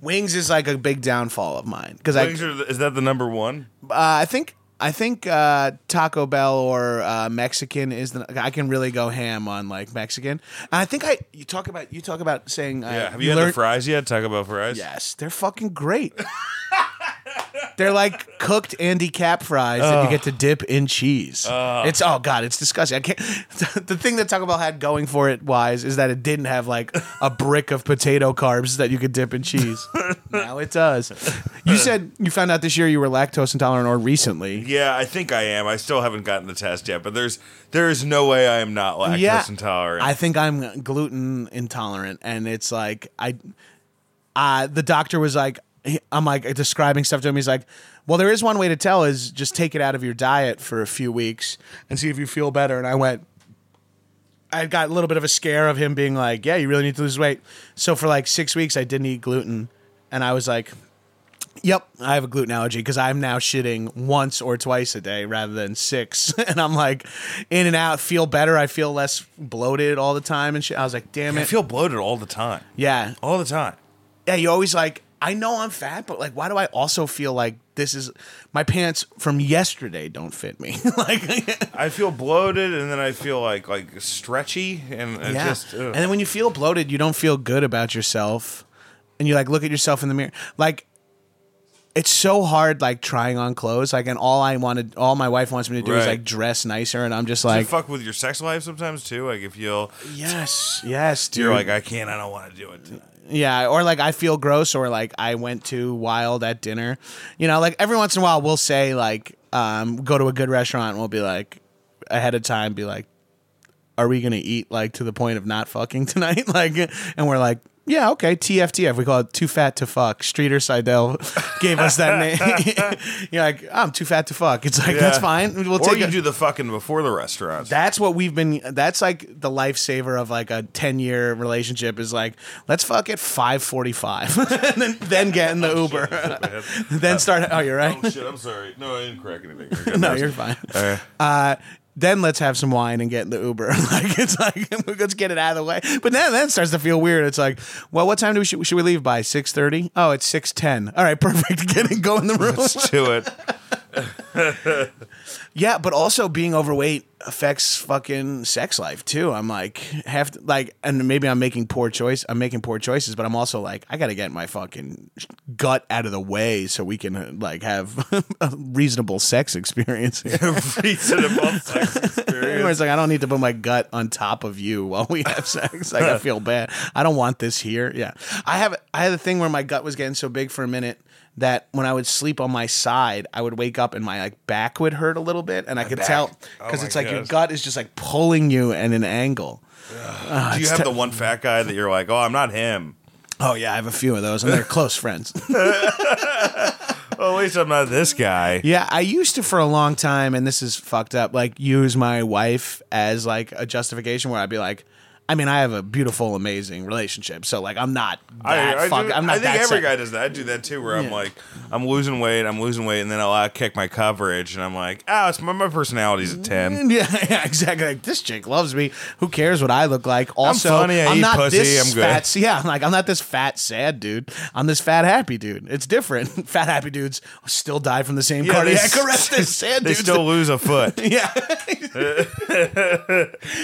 Speaker 2: wings is like a big downfall of mine because I,
Speaker 3: Wings are- is that the number one?
Speaker 2: uh, I think I think uh, Taco Bell or uh, Mexican is the I can really go ham on like Mexican. And I think I you talk about you talk about saying uh,
Speaker 3: Yeah. Have you, had the fries yet? Taco Bell fries.
Speaker 2: Yes, they're fucking great. They're like cooked Andy Capp fries that you get to dip in cheese. It's oh god, it's disgusting. I can't. The thing that Taco Bell had going for it wise is that it didn't have like a brick of potato carbs that you could dip in cheese. now it does. You said you found out this year you were lactose intolerant or recently.
Speaker 3: Yeah, I think I am. I still haven't gotten the test yet, but there's there is no way I am not lactose intolerant.
Speaker 2: I think I'm gluten intolerant, and it's like I, uh, the doctor was like, he- I'm like describing stuff to him. He's like, well, there is one way to tell is just take it out of your diet for a few weeks and see if you feel better. And I went. I got a little bit of a scare of him being like, "Yeah, you really need to lose weight." So for like six weeks, I didn't eat gluten, and I was like, Yep, I have a gluten allergy because I'm now shitting once or twice a day rather than six, and I'm like in and out. Feel better. I feel less bloated all the time and shit. I was like, damn it.
Speaker 3: I feel bloated all the time.
Speaker 2: yeah,
Speaker 3: All the time.
Speaker 2: yeah. You always like. I know I'm fat, but like, why do I also feel like this is my pants from yesterday don't fit me? like,
Speaker 3: I feel bloated and then I feel like like stretchy and it
Speaker 2: yeah.
Speaker 3: just ugh.
Speaker 2: and then when you feel bloated, you don't feel good about yourself, and you like look at yourself in the mirror. Like, it's so hard, like trying on clothes. Like, and all I wanted, all my wife wants me to do is like dress nicer, and I'm just like,
Speaker 3: fuck with your sex life sometimes too. Like if you'll
Speaker 2: yes, yes, dude.
Speaker 3: you're like I can't, I don't want to do it. tonight."
Speaker 2: Yeah, or like I feel gross, or like I went too wild at dinner. You know, like every once in a while we'll say like, um, go to a good restaurant and we'll be like ahead of time, be like, are we gonna eat like to the point of not fucking tonight? like, and we're like. Yeah, okay. TFTF. We call it too fat to fuck. Streeter Seidel gave us that name. You're like, I'm too fat to fuck. It's like that's fine. We'll
Speaker 3: or
Speaker 2: take
Speaker 3: you
Speaker 2: a-
Speaker 3: do the fucking before the restaurant.
Speaker 2: that's what we've been. That's like the lifesaver of like a ten year relationship is like let's fuck at five forty five, and then then get in the Uber, then start. Oh, you're right.
Speaker 3: oh shit! I'm sorry. No, I didn't crack anything.
Speaker 2: No, you're fine.
Speaker 3: Uh,
Speaker 2: then let's have some wine and get in the Uber. like it's like let's get it out of the way. But then then it starts to feel weird. It's like, well, what time do we should, should we leave by? Six thirty? Oh, it's six ten. All right, perfect. Get it, go in the room.
Speaker 3: Let's do it.
Speaker 2: Yeah, but also being overweight affects fucking sex life too. I'm like have to, like, and maybe I'm making poor choice. I'm making poor choices, but I'm also like, I got to get my fucking gut out of the way so we can like have a reasonable sex experience.
Speaker 3: Reasonable sex experience.
Speaker 2: it's like I don't need to put my gut on top of you while we have sex. Like I feel bad. I don't want this here. Yeah, I have. I had a thing where my gut was getting so big for a minute that when I would sleep on my side, I would wake up and my like back would hurt a little bit, and I could
Speaker 3: back.
Speaker 2: tell
Speaker 3: Oh
Speaker 2: because
Speaker 3: my
Speaker 2: it's like your gut is just like pulling you at an angle.
Speaker 3: Ah, Do you have the one fat guy that you're like, oh, I'm not him.
Speaker 2: Oh yeah, I have a few of those, and they're close friends.
Speaker 3: Well, at least I'm not this guy.
Speaker 2: Yeah, I used to for a long time, and this is fucked up. Like use my wife as like a justification where I'd be like, I mean, I have a beautiful, amazing relationship, so like I'm not that
Speaker 3: I, I,
Speaker 2: fuck.
Speaker 3: do,
Speaker 2: I'm not
Speaker 3: I think every guy does that. I do that too, where I'm
Speaker 2: Yeah.
Speaker 3: like, I'm losing weight, I'm losing weight, and then I'll kick my coverage, and I'm like, oh, it's my, my personality's a ten.
Speaker 2: Yeah, yeah, exactly. Like this chick loves me. Who cares what I look like? Also,
Speaker 3: funny, I eat
Speaker 2: not
Speaker 3: pussy,
Speaker 2: this
Speaker 3: I'm good.
Speaker 2: fat. Yeah, I'm like I'm not this fat sad dude. I'm this fat happy dude. It's different. fat happy dudes still die from the same
Speaker 3: Yeah, they
Speaker 2: cardiac
Speaker 3: s-
Speaker 2: arrest as sad
Speaker 3: They
Speaker 2: dudes.
Speaker 3: still lose a foot.
Speaker 2: yeah,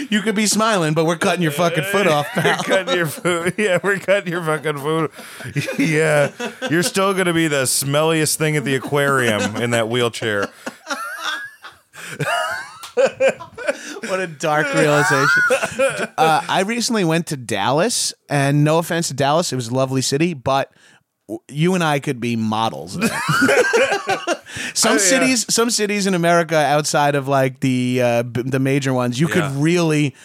Speaker 2: you could be smiling, but we're cutting your fucking foot off,
Speaker 3: You're cutting your food. Yeah, we're cutting your fucking food. Yeah, you're still gonna be the smelliest thing at the aquarium in that wheelchair.
Speaker 2: What a dark realization. Uh, I recently went to Dallas, and no offense to Dallas, it was a lovely city, but you and I could be models. There. some
Speaker 3: Oh, yeah.
Speaker 2: cities, some cities in America outside of like the uh, b- the major ones, you
Speaker 3: Yeah.
Speaker 2: could really.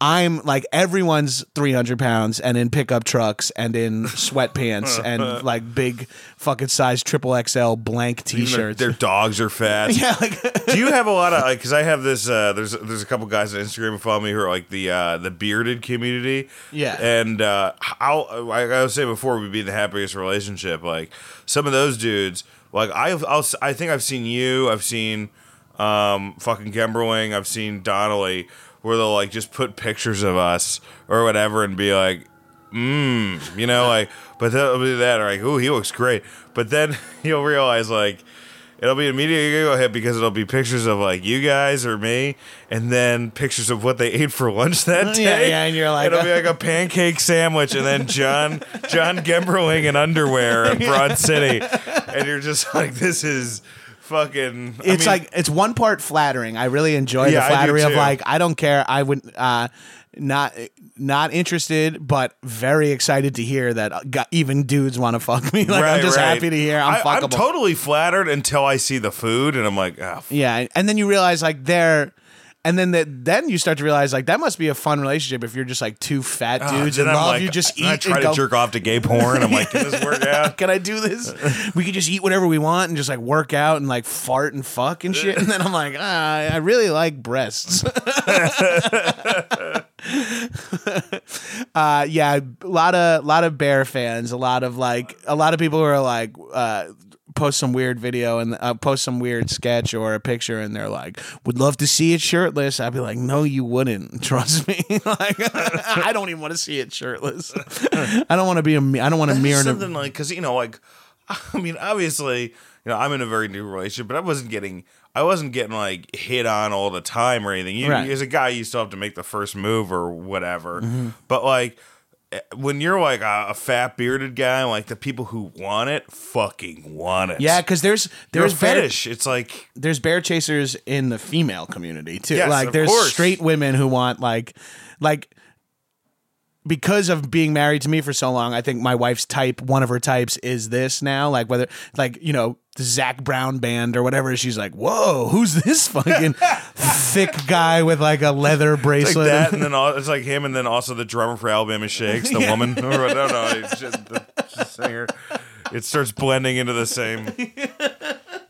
Speaker 2: I'm like everyone's 300 pounds and in pickup trucks and in sweatpants and like big fucking size triple XL blank t-shirts.
Speaker 3: their dogs are fat.
Speaker 2: yeah, like
Speaker 3: Do you have a lot of like? Because I have this. Uh, there's there's a couple guys on Instagram who follow me who are like the uh, the bearded community.
Speaker 2: Yeah.
Speaker 3: and uh, I'll like I was saying before, we'd be in the happiest relationship. Like some of those dudes. Like I've I'll, I think I've seen you. I've seen um, fucking Gemberling. I've seen Donnelly. Where they'll like just put pictures of us or whatever and be like, mm, you know, like, but they'll be that, or like, ooh, he looks great. But then you'll realize, like, it'll be a media go ahead because it'll be pictures of like you guys or me, and then pictures of what they ate for lunch that day.
Speaker 2: Yeah, yeah, and you're like-
Speaker 3: it'll be like a pancake sandwich, and then John John Gemberling in underwear in Broad City, and you're just like, this is fucking. I
Speaker 2: it's
Speaker 3: mean,
Speaker 2: like it's one part flattering. I really enjoy
Speaker 3: Yeah,
Speaker 2: the flattery of like I don't care. I would uh not not interested, but very excited to hear that uh, got, even dudes want to fuck me. Like I'm just
Speaker 3: right.
Speaker 2: happy to hear I'm
Speaker 3: I,
Speaker 2: fuckable.
Speaker 3: I'm totally flattered until I see the food, and I'm like, ah,
Speaker 2: yeah, and then you realize like they're. And then the, then you start to realize like that must be a fun relationship if you're just like two fat
Speaker 3: ah,
Speaker 2: dudes
Speaker 3: then
Speaker 2: in
Speaker 3: I'm
Speaker 2: love.
Speaker 3: like,
Speaker 2: you just eat
Speaker 3: I try
Speaker 2: and
Speaker 3: to
Speaker 2: go,
Speaker 3: jerk off to gay porn. I'm like, can this work out?
Speaker 2: Can I do this? we could just eat whatever we want and just like work out and like fart and fuck and shit. And then I'm like, ah, I really like breasts. uh, yeah, a lot of a lot of bear fans, a lot of like a lot of people who are like uh, post some weird video and uh, post some weird sketch or a picture and they're like, would love to see it shirtless. I'd be like, no, you wouldn't. Trust me. like, I don't even want to see it shirtless. I don't want to be a. I don't want to mirror.
Speaker 3: something like because you know like i mean obviously you know i'm in a very new relationship but i wasn't getting i wasn't getting like hit on all the time or anything you,
Speaker 2: Right.
Speaker 3: as a guy you still have to make the first move or whatever
Speaker 2: Mm-hmm.
Speaker 3: but like when you're like a, a fat bearded guy like the people who want it fucking want it
Speaker 2: Yeah, because there's
Speaker 3: there's
Speaker 2: bear,
Speaker 3: fetish it's like
Speaker 2: there's bear chasers in the female community too.
Speaker 3: Yes,
Speaker 2: like there's
Speaker 3: course.
Speaker 2: straight women who want like like because of being married to me for so long, I think my wife's type, one of her types, is this now. Like whether, like you know, the Zac Brown band or whatever. She's like, "Whoa, who's this fucking thick guy with like a leather
Speaker 3: Like
Speaker 2: bracelet?"
Speaker 3: that, and then all, it's like him, and then also the drummer for Alabama Shakes, the woman. Or, I don't know, it's just the just singer. It starts blending into the same.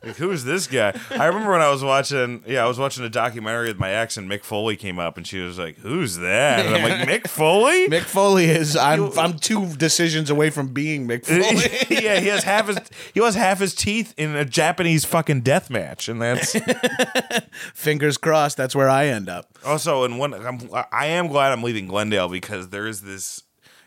Speaker 3: Like, who is this guy? I remember when I was watching, yeah, I was watching a documentary with my ex, and Mick Foley came up, and she was like, "Who's that?" And I'm like, "Mick Foley."
Speaker 2: Mick Foley is. I'm. I'm two decisions away from being Mick Foley.
Speaker 3: yeah, he has half his he has half his teeth in a Japanese fucking death match, and that's
Speaker 2: Fingers crossed. That's where I end up.
Speaker 3: also and one. I'm, I am glad I'm leaving Glendale because there is this.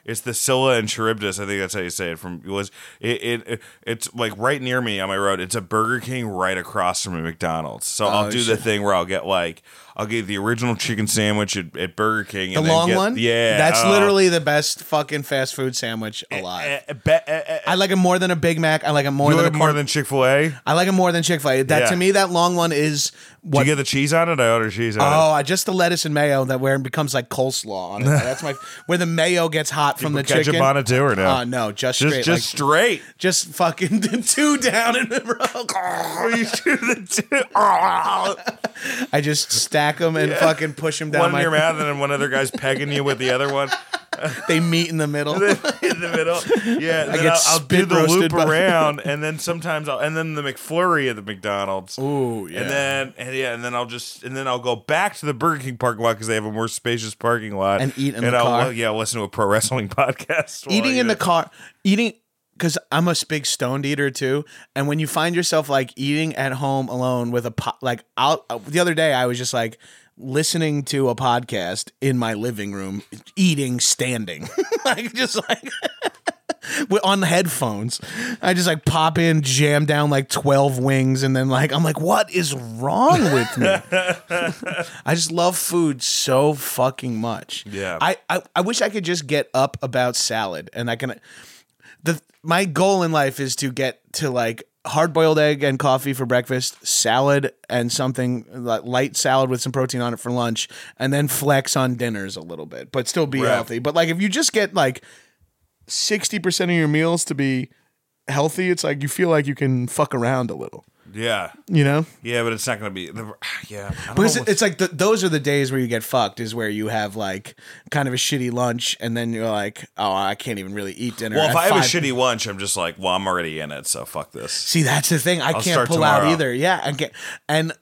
Speaker 3: It's the Scylla and Charybdis. I think that's how you say it. From it was it, it, it it's like right near me on my road. It's a Burger King right across from a McDonald's. So oh, I'll do the thing where I'll get like I'll get the original chicken sandwich at, at Burger King.
Speaker 2: The long
Speaker 3: get-
Speaker 2: one.
Speaker 3: Yeah,
Speaker 2: That's
Speaker 3: oh.
Speaker 2: literally the best fucking fast food sandwich alive.
Speaker 3: Eh, be- eh, eh,
Speaker 2: I like it more than a Big Mac. I like it more
Speaker 3: you
Speaker 2: than
Speaker 3: like
Speaker 2: a
Speaker 3: more than Chick Fil A.
Speaker 2: I like it more than Chick Fil A. That
Speaker 3: Yeah.
Speaker 2: to me, that long one is
Speaker 3: Do you get the cheese on it? I order cheese on it.
Speaker 2: Oh, I just the lettuce and mayo that where it becomes like coleslaw on it. That's my where the mayo gets hot from the
Speaker 3: ketchup
Speaker 2: chicken.
Speaker 3: on it too, or no?
Speaker 2: Uh, no, just
Speaker 3: just
Speaker 2: straight.
Speaker 3: just
Speaker 2: like,
Speaker 3: straight.
Speaker 2: just fucking two down in a row.
Speaker 3: you do the two.
Speaker 2: I just stack them and fucking push them down
Speaker 3: one in your mouth, and then one other guy's pegging you with the other one
Speaker 2: They meet in the middle.
Speaker 3: in the middle. Yeah, then
Speaker 2: get
Speaker 3: I'll, I'll do the loop
Speaker 2: by-
Speaker 3: around, and then sometimes I'll, and then the McFlurry at the McDonald's.
Speaker 2: Ooh, yeah.
Speaker 3: And then and yeah, and then I'll just and then I'll go back to the Burger King parking lot because they have a more spacious parking lot
Speaker 2: And eat in
Speaker 3: and
Speaker 2: the
Speaker 3: I'll,
Speaker 2: car.
Speaker 3: Yeah, listen to a pro wrestling podcast.
Speaker 2: eating
Speaker 3: eat
Speaker 2: in the car eating because i'm a big stoned eater too. And when you find yourself like eating at home alone with a pot, like out uh, the other day i was just like listening to a podcast in my living room eating standing. Like just like on the headphones. I just like pop in jam down like 12 wings and then like i'm like what is wrong with me? I just love food so fucking much.
Speaker 3: Yeah.
Speaker 2: I, I i wish i could just get up about salad and i can the my goal in life is to get to like hard boiled egg and coffee for breakfast, salad and something like light salad with some protein on it for lunch, and then flex on dinners a little bit, but still be
Speaker 3: Right.
Speaker 2: healthy. But like if you just get like sixty percent of your meals to be healthy, it's like you feel like you can fuck around a little,
Speaker 3: Yeah,
Speaker 2: you know?
Speaker 3: yeah, but it's not going to be. The, yeah,
Speaker 2: Because
Speaker 3: know
Speaker 2: it's like the, those are the days where you get fucked. Is where you have like kind of a shitty lunch, and then you're like, oh, I can't even really eat dinner.
Speaker 3: Well, if I have a shitty lunch, I'm just like, well, I'm already in it, so fuck this.
Speaker 2: See, that's the thing. I can't
Speaker 3: start
Speaker 2: pull out either. Yeah, I can't. And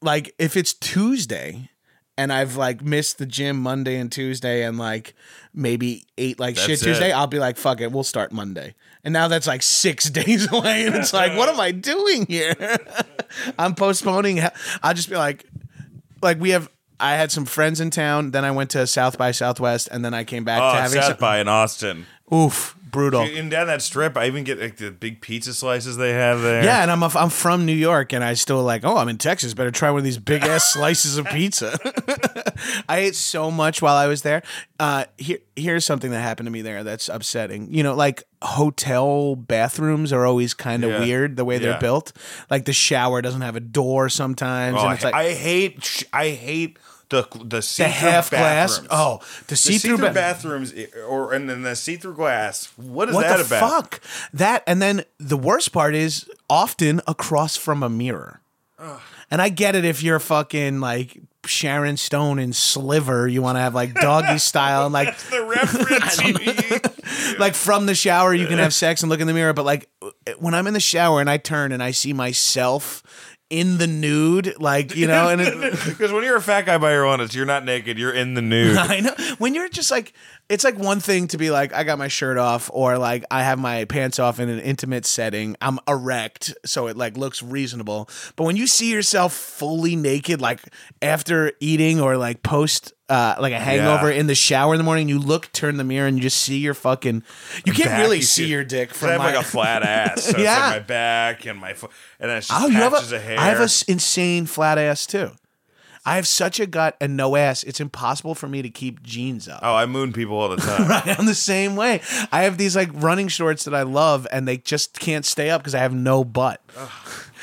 Speaker 2: like, if it's Tuesday and I've like missed the gym Monday and Tuesday, and like maybe ate like shit Tuesday,
Speaker 3: it.
Speaker 2: I'll be like, fuck it, we'll start Monday. And now that's like six days away, and it's like, what am I doing here? I'm postponing. I'll just be like, like we have. I had some friends in town. Then I went to South by Southwest, and then I came back
Speaker 3: Oh,
Speaker 2: to having
Speaker 3: South
Speaker 2: some,
Speaker 3: by in Austin.
Speaker 2: oof brutal.
Speaker 3: And down that strip, I even get like the big pizza slices they have there.
Speaker 2: Yeah, and I'm a, I'm from New York, and I still like. Oh, I'm in Texas. Better try one of these big ass slices of pizza. I ate so much while I was there. Uh, here, here's something that happened to me there that's upsetting. You know, like hotel bathrooms are always kind of
Speaker 3: Yeah.
Speaker 2: weird the way they're built. Like the shower doesn't have a door sometimes,
Speaker 3: Oh,
Speaker 2: and
Speaker 3: I,
Speaker 2: it's like
Speaker 3: I hate I hate the the see
Speaker 2: the half glass.
Speaker 3: bathrooms.
Speaker 2: Oh, the see
Speaker 3: see-through
Speaker 2: through
Speaker 3: bathrooms, eh, or and then the see-through glass. What is
Speaker 2: What
Speaker 3: that
Speaker 2: the
Speaker 3: about?
Speaker 2: fuck? That and then the worst part is often across from a mirror. And I get it if you're fucking like Sharon Stone in Sliver, you want to have like doggy style and like
Speaker 3: The reference.
Speaker 2: like from the shower you can have sex and look in the mirror, but like when I'm in the shower and I turn and I see myself in the nude, like you know, and
Speaker 3: Because when you're a fat guy by your own, it's you're not naked, you're in the nude.
Speaker 2: I know when you're just like it's like one thing to be like I got my shirt off or like I have my pants off in an intimate setting. I'm erect, so it like looks reasonable. But when you see yourself fully naked, like after eating or like post. Uh, like a hangover
Speaker 3: Yeah.
Speaker 2: in the shower in the morning, you look, turn the mirror, and you just see your fucking. You can't
Speaker 3: Back,
Speaker 2: really
Speaker 3: you
Speaker 2: see
Speaker 3: see-
Speaker 2: your dick from
Speaker 3: I have
Speaker 2: my.
Speaker 3: like a flat ass. So
Speaker 2: Yeah.
Speaker 3: it's like my back and my and it's just
Speaker 2: oh,
Speaker 3: patches
Speaker 2: a.
Speaker 3: of hair.
Speaker 2: I have an insane flat ass too. I have such a gut and no ass. It's impossible for me to keep jeans up.
Speaker 3: oh, I moon people all the time.
Speaker 2: I'm the same way. I have these like running shorts that I love, and they just can't stay up because I have no butt.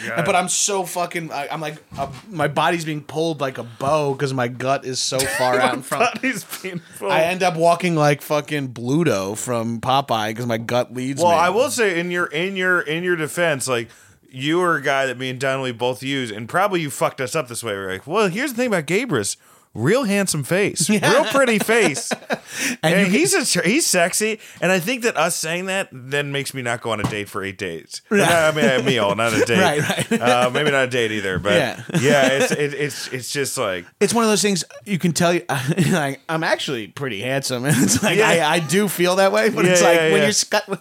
Speaker 3: Yeah.
Speaker 2: but I'm so fucking. I, I'm like, uh, my body's being pulled like a bow because my gut is so far out in front.
Speaker 3: Body's painful.
Speaker 2: I end up walking like fucking Bluto from Popeye because my gut leads
Speaker 3: well,
Speaker 2: me.
Speaker 3: I will say in your in your in your defense, like you were a guy that me and Donnelly both use, and probably you fucked us up this way. We're like, well, here's the thing about Gabrus. Real handsome face, real pretty face, and,
Speaker 2: you-
Speaker 3: he's a, he's sexy. And I think that us saying that then makes me not go on a date for eight days. Yeah, I mean, a meal, not a date.
Speaker 2: Right, right.
Speaker 3: Uh, maybe not a date either, but
Speaker 2: Yeah.
Speaker 3: yeah, it's it, it's it's just like
Speaker 2: it's one of those things you can tell you like I'm actually pretty handsome and it's like
Speaker 3: Yeah.
Speaker 2: I, I do feel that way but it's like
Speaker 3: yeah,
Speaker 2: when
Speaker 3: yeah.
Speaker 2: you're scu-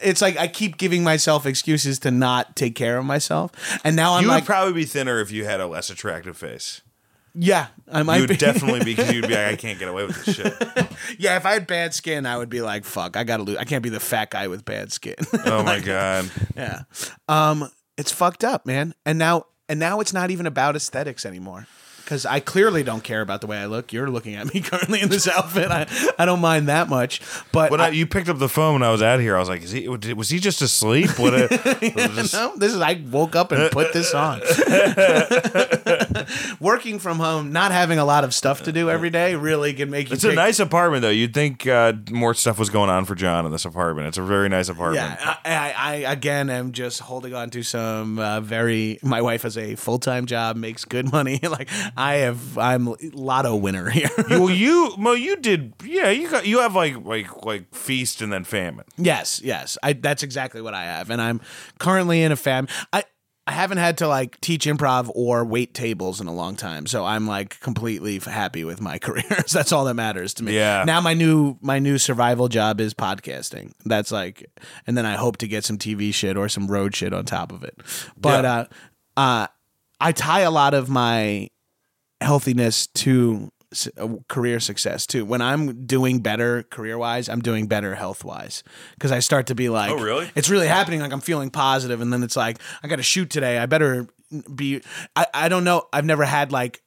Speaker 2: it's like I keep giving myself excuses to not take care of myself and now I'm
Speaker 3: you
Speaker 2: like
Speaker 3: would probably be thinner if you had a less attractive face.
Speaker 2: Yeah I might
Speaker 3: You would
Speaker 2: be
Speaker 3: definitely be because you'd be like, I can't get away with this shit.
Speaker 2: yeah if I had bad skin I would be like fuck I gotta lose I can't be the fat guy with bad skin
Speaker 3: Oh my god.
Speaker 2: yeah um it's fucked up man and now and now it's not even about aesthetics anymore because I clearly don't care about the way I look. You're looking at me currently in this outfit. I, I don't mind that much, but
Speaker 3: When
Speaker 2: I-
Speaker 3: I, you picked up the phone when I was out here, I was like, "Is he? Was he just asleep?" What? A, just-
Speaker 2: No, this is I woke up and put this on. Working from home, not having a lot of stuff to do every day, really can make you.
Speaker 3: it's a nice apartment, though. You'd think uh, more stuff was going on for John in this apartment. It's a very nice apartment.
Speaker 2: Yeah, I, I, I again am just holding on to some uh, very. My wife has a full time job, makes good money. like I have, I'm a lotto winner here.
Speaker 3: Well, you, well, you did. Yeah, you got. You have like, like, like feast and then famine.
Speaker 2: Yes, yes. I that's exactly what I have. And I'm currently in a fam I I haven't had to like teach improv or wait tables in a long time. So I'm like completely f- happy with my career. So that's all that matters to me.
Speaker 3: Yeah.
Speaker 2: Now my new my new survival job is podcasting. That's like and then I hope to get some TV shit or some road shit on top of it. But
Speaker 3: Yeah.
Speaker 2: uh uh I tie a lot of my healthiness to Uh, career success too. When I'm doing better career wise, I'm doing better health wise because I start to be like,
Speaker 3: Oh, really?
Speaker 2: It's really happening. Like I'm feeling positive, and then it's like I got to shoot today. I better be. I I don't know. I've never had like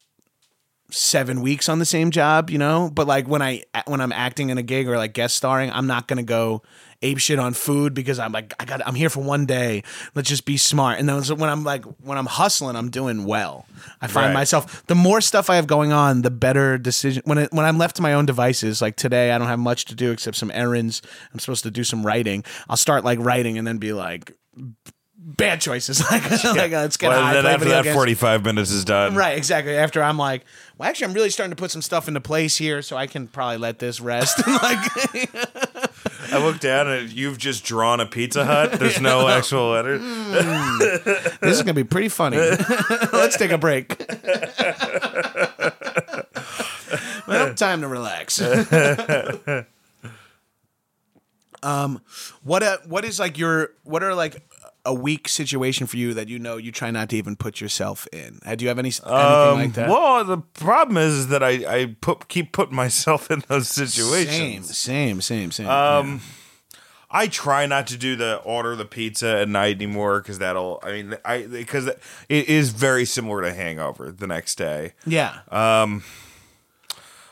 Speaker 2: seven weeks on the same job, you know. But like when I when I'm acting in a gig or like guest starring, I'm not gonna go ape shit on food because I'm like I got I'm here for one day. Let's just be smart. And then when I'm like when I'm hustling, I'm doing well. I find
Speaker 3: Right.
Speaker 2: myself the more stuff I have going on, the better decision. When it, when I'm left to my own devices, like today, I don't have much to do except some errands. I'm supposed to do some writing. I'll start like writing and then be like. Bad choices. like, like let's get
Speaker 3: Well,
Speaker 2: high.
Speaker 3: then after that,
Speaker 2: games.
Speaker 3: forty-five minutes is done.
Speaker 2: Right, exactly. After I'm like, well, actually, I'm really starting to put some stuff into place here, so I can probably let this rest. like,
Speaker 3: I look down and you've just drawn a Pizza Hut. There's no actual letter.
Speaker 2: this is gonna be pretty funny. Let's take a break. well, time to relax. um, what uh, what is like your what are like a weak situation for you that you know you try not to even put yourself in? Uh, Do you have any anything like that?
Speaker 3: Um, Well, the problem is, that I, I put keep putting myself in those situations.
Speaker 2: same, same, same.
Speaker 3: Um, I try not to do the order the pizza at night anymore because that'll. I mean, I because it is very similar to hangover the next day.
Speaker 2: yeah.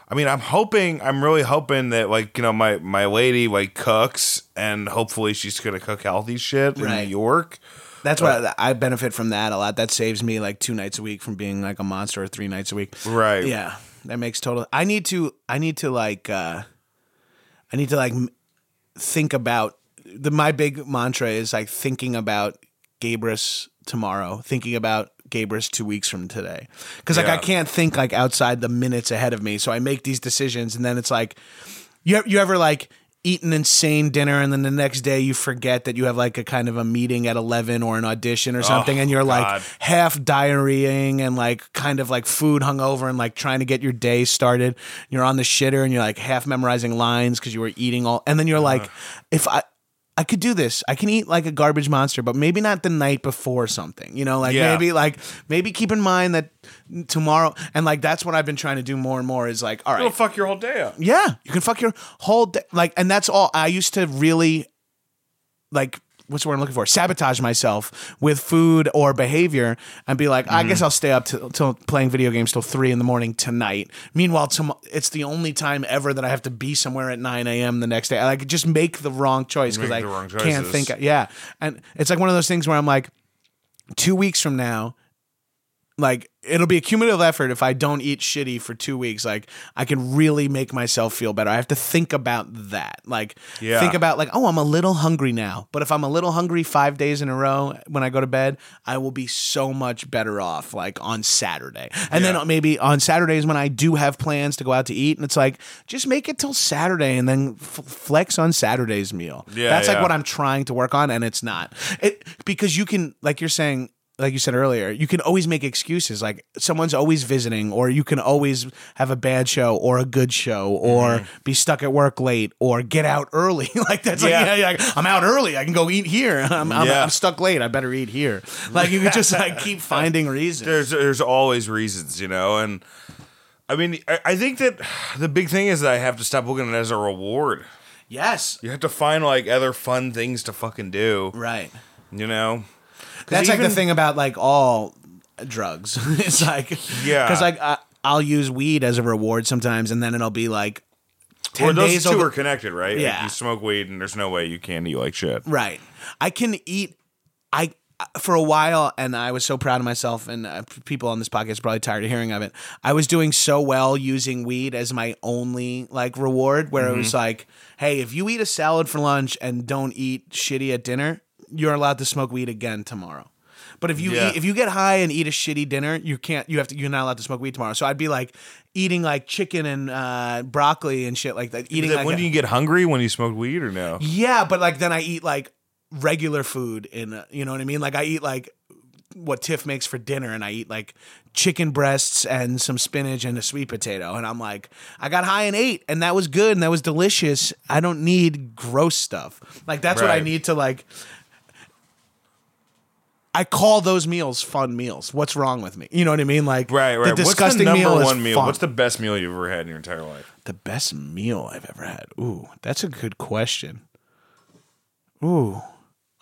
Speaker 3: I mean, I'm hoping, I'm really hoping that like you know my my lady like cooks and hopefully she's gonna cook healthy shit in
Speaker 2: Right.
Speaker 3: New York.
Speaker 2: That's why I benefit from that a lot. That saves me like two nights a week from being like a monster or three nights a week.
Speaker 3: Right.
Speaker 2: Yeah. That makes total I need to I need to like uh I need to like think about the my big mantra is like thinking about Gabrus tomorrow, thinking about Gabrus two weeks from today. Cause like I can't think like outside the minutes ahead of me. So I make these decisions and then it's like you you ever like eat an insane dinner and then the next day you forget that you have like a kind of a meeting at 11 or an audition or something and oh, you're like
Speaker 3: God.
Speaker 2: half diarrheaing and like kind of like food hungover and like trying to get your day started you're on the shitter and you're like half memorizing lines because you were eating all and then you're like uh-huh. if i I could do this. I can eat like a garbage monster, but maybe not the night before something. You know, like
Speaker 3: Yeah.
Speaker 2: maybe like maybe keep in mind that tomorrow and like that's what I've been trying to do more and more is like, all right,
Speaker 3: It'll fuck your whole day up.
Speaker 2: yeah, you can fuck your whole day. Like, and that's all. I used to really, like, what's the word I'm looking for? Sabotage myself with food or behavior and be like, I
Speaker 3: Mm-hmm.
Speaker 2: guess I'll stay up till, till playing video games till three in the morning tonight. Meanwhile, tom- it's the only time ever that I have to be somewhere at 9 a.m. the next day. I like just make the wrong choice because I can't think. Yeah. And it's like one of those things where I'm like, two weeks from now, like it'll be a cumulative effort if I don't eat shitty for two weeks. Like I can really make myself feel better. I have to think about that. Like
Speaker 3: Yeah.
Speaker 2: think about like, oh, I'm a little hungry now. But if I'm a little hungry five days in a row when I go to bed, I will be so much better off like on Saturday. And
Speaker 3: Yeah.
Speaker 2: then maybe on Saturdays when I do have plans to go out to eat, and it's like just make it till Saturday and then f- flex on Saturday's meal.
Speaker 3: Yeah,
Speaker 2: That's like what I'm trying to work on, and it's not. It because you can like you're saying like you said earlier, you can always make excuses. Like someone's always visiting, or you can always have a bad show or a good show, or
Speaker 3: Mm-hmm.
Speaker 2: be stuck at work late, or get out early. like that's
Speaker 3: Yeah.
Speaker 2: like, yeah, yeah, I'm out early. I can go eat here. I'm, I'm,
Speaker 3: Yeah.
Speaker 2: I'm stuck late. I better eat here. Like you can just like keep finding reasons.
Speaker 3: there's there's always reasons, you know, and I mean, I, I think that the big thing is that I have to stop looking at it as a reward.
Speaker 2: Yes,
Speaker 3: You have to find like other fun things to fucking do,
Speaker 2: right.
Speaker 3: you know.
Speaker 2: That's like the thing about like all drugs. it's like
Speaker 3: Yeah.
Speaker 2: because like I, I'll use weed as a reward sometimes, and then it'll be like
Speaker 3: Or those
Speaker 2: days
Speaker 3: two
Speaker 2: over-
Speaker 3: are connected, right? Like,
Speaker 2: Yeah.
Speaker 3: you smoke weed, and there's no way you can eat like shit.
Speaker 2: Right. I can eat. I for a while, and I was so proud of myself. And uh, people on this podcast are probably tired of hearing of it. I was doing so well using weed as my only like reward, where it was
Speaker 3: Mm-hmm.
Speaker 2: like, hey, if you eat a salad for lunch and don't eat shitty at dinner, you're allowed to smoke weed again tomorrow. But if you
Speaker 3: Yeah.
Speaker 2: eat, if you get high and eat a shitty dinner, you can't. You have to. You're not allowed to smoke weed tomorrow. So I'd be like eating like chicken and uh, broccoli and shit like that. Eating
Speaker 3: Then
Speaker 2: like
Speaker 3: when
Speaker 2: a-
Speaker 3: do you get hungry when you smoke weed or no?
Speaker 2: yeah, but like then I eat like regular food in a, you know what I mean? Like I eat like what Tiff makes for dinner and I eat like chicken breasts and some spinach and a sweet potato and I'm like I got high and ate and that was good and that was delicious. I don't need gross stuff. Like that's what I need to like I call those meals fun meals. What's wrong with me? You know what I mean? Like
Speaker 3: Right, right.
Speaker 2: the disgusting
Speaker 3: What's the number
Speaker 2: meal
Speaker 3: one
Speaker 2: is
Speaker 3: meal?
Speaker 2: fun.
Speaker 3: What's the best meal you've ever had in your entire life?
Speaker 2: The best meal I've ever had. Ooh, that's a good question. Ooh,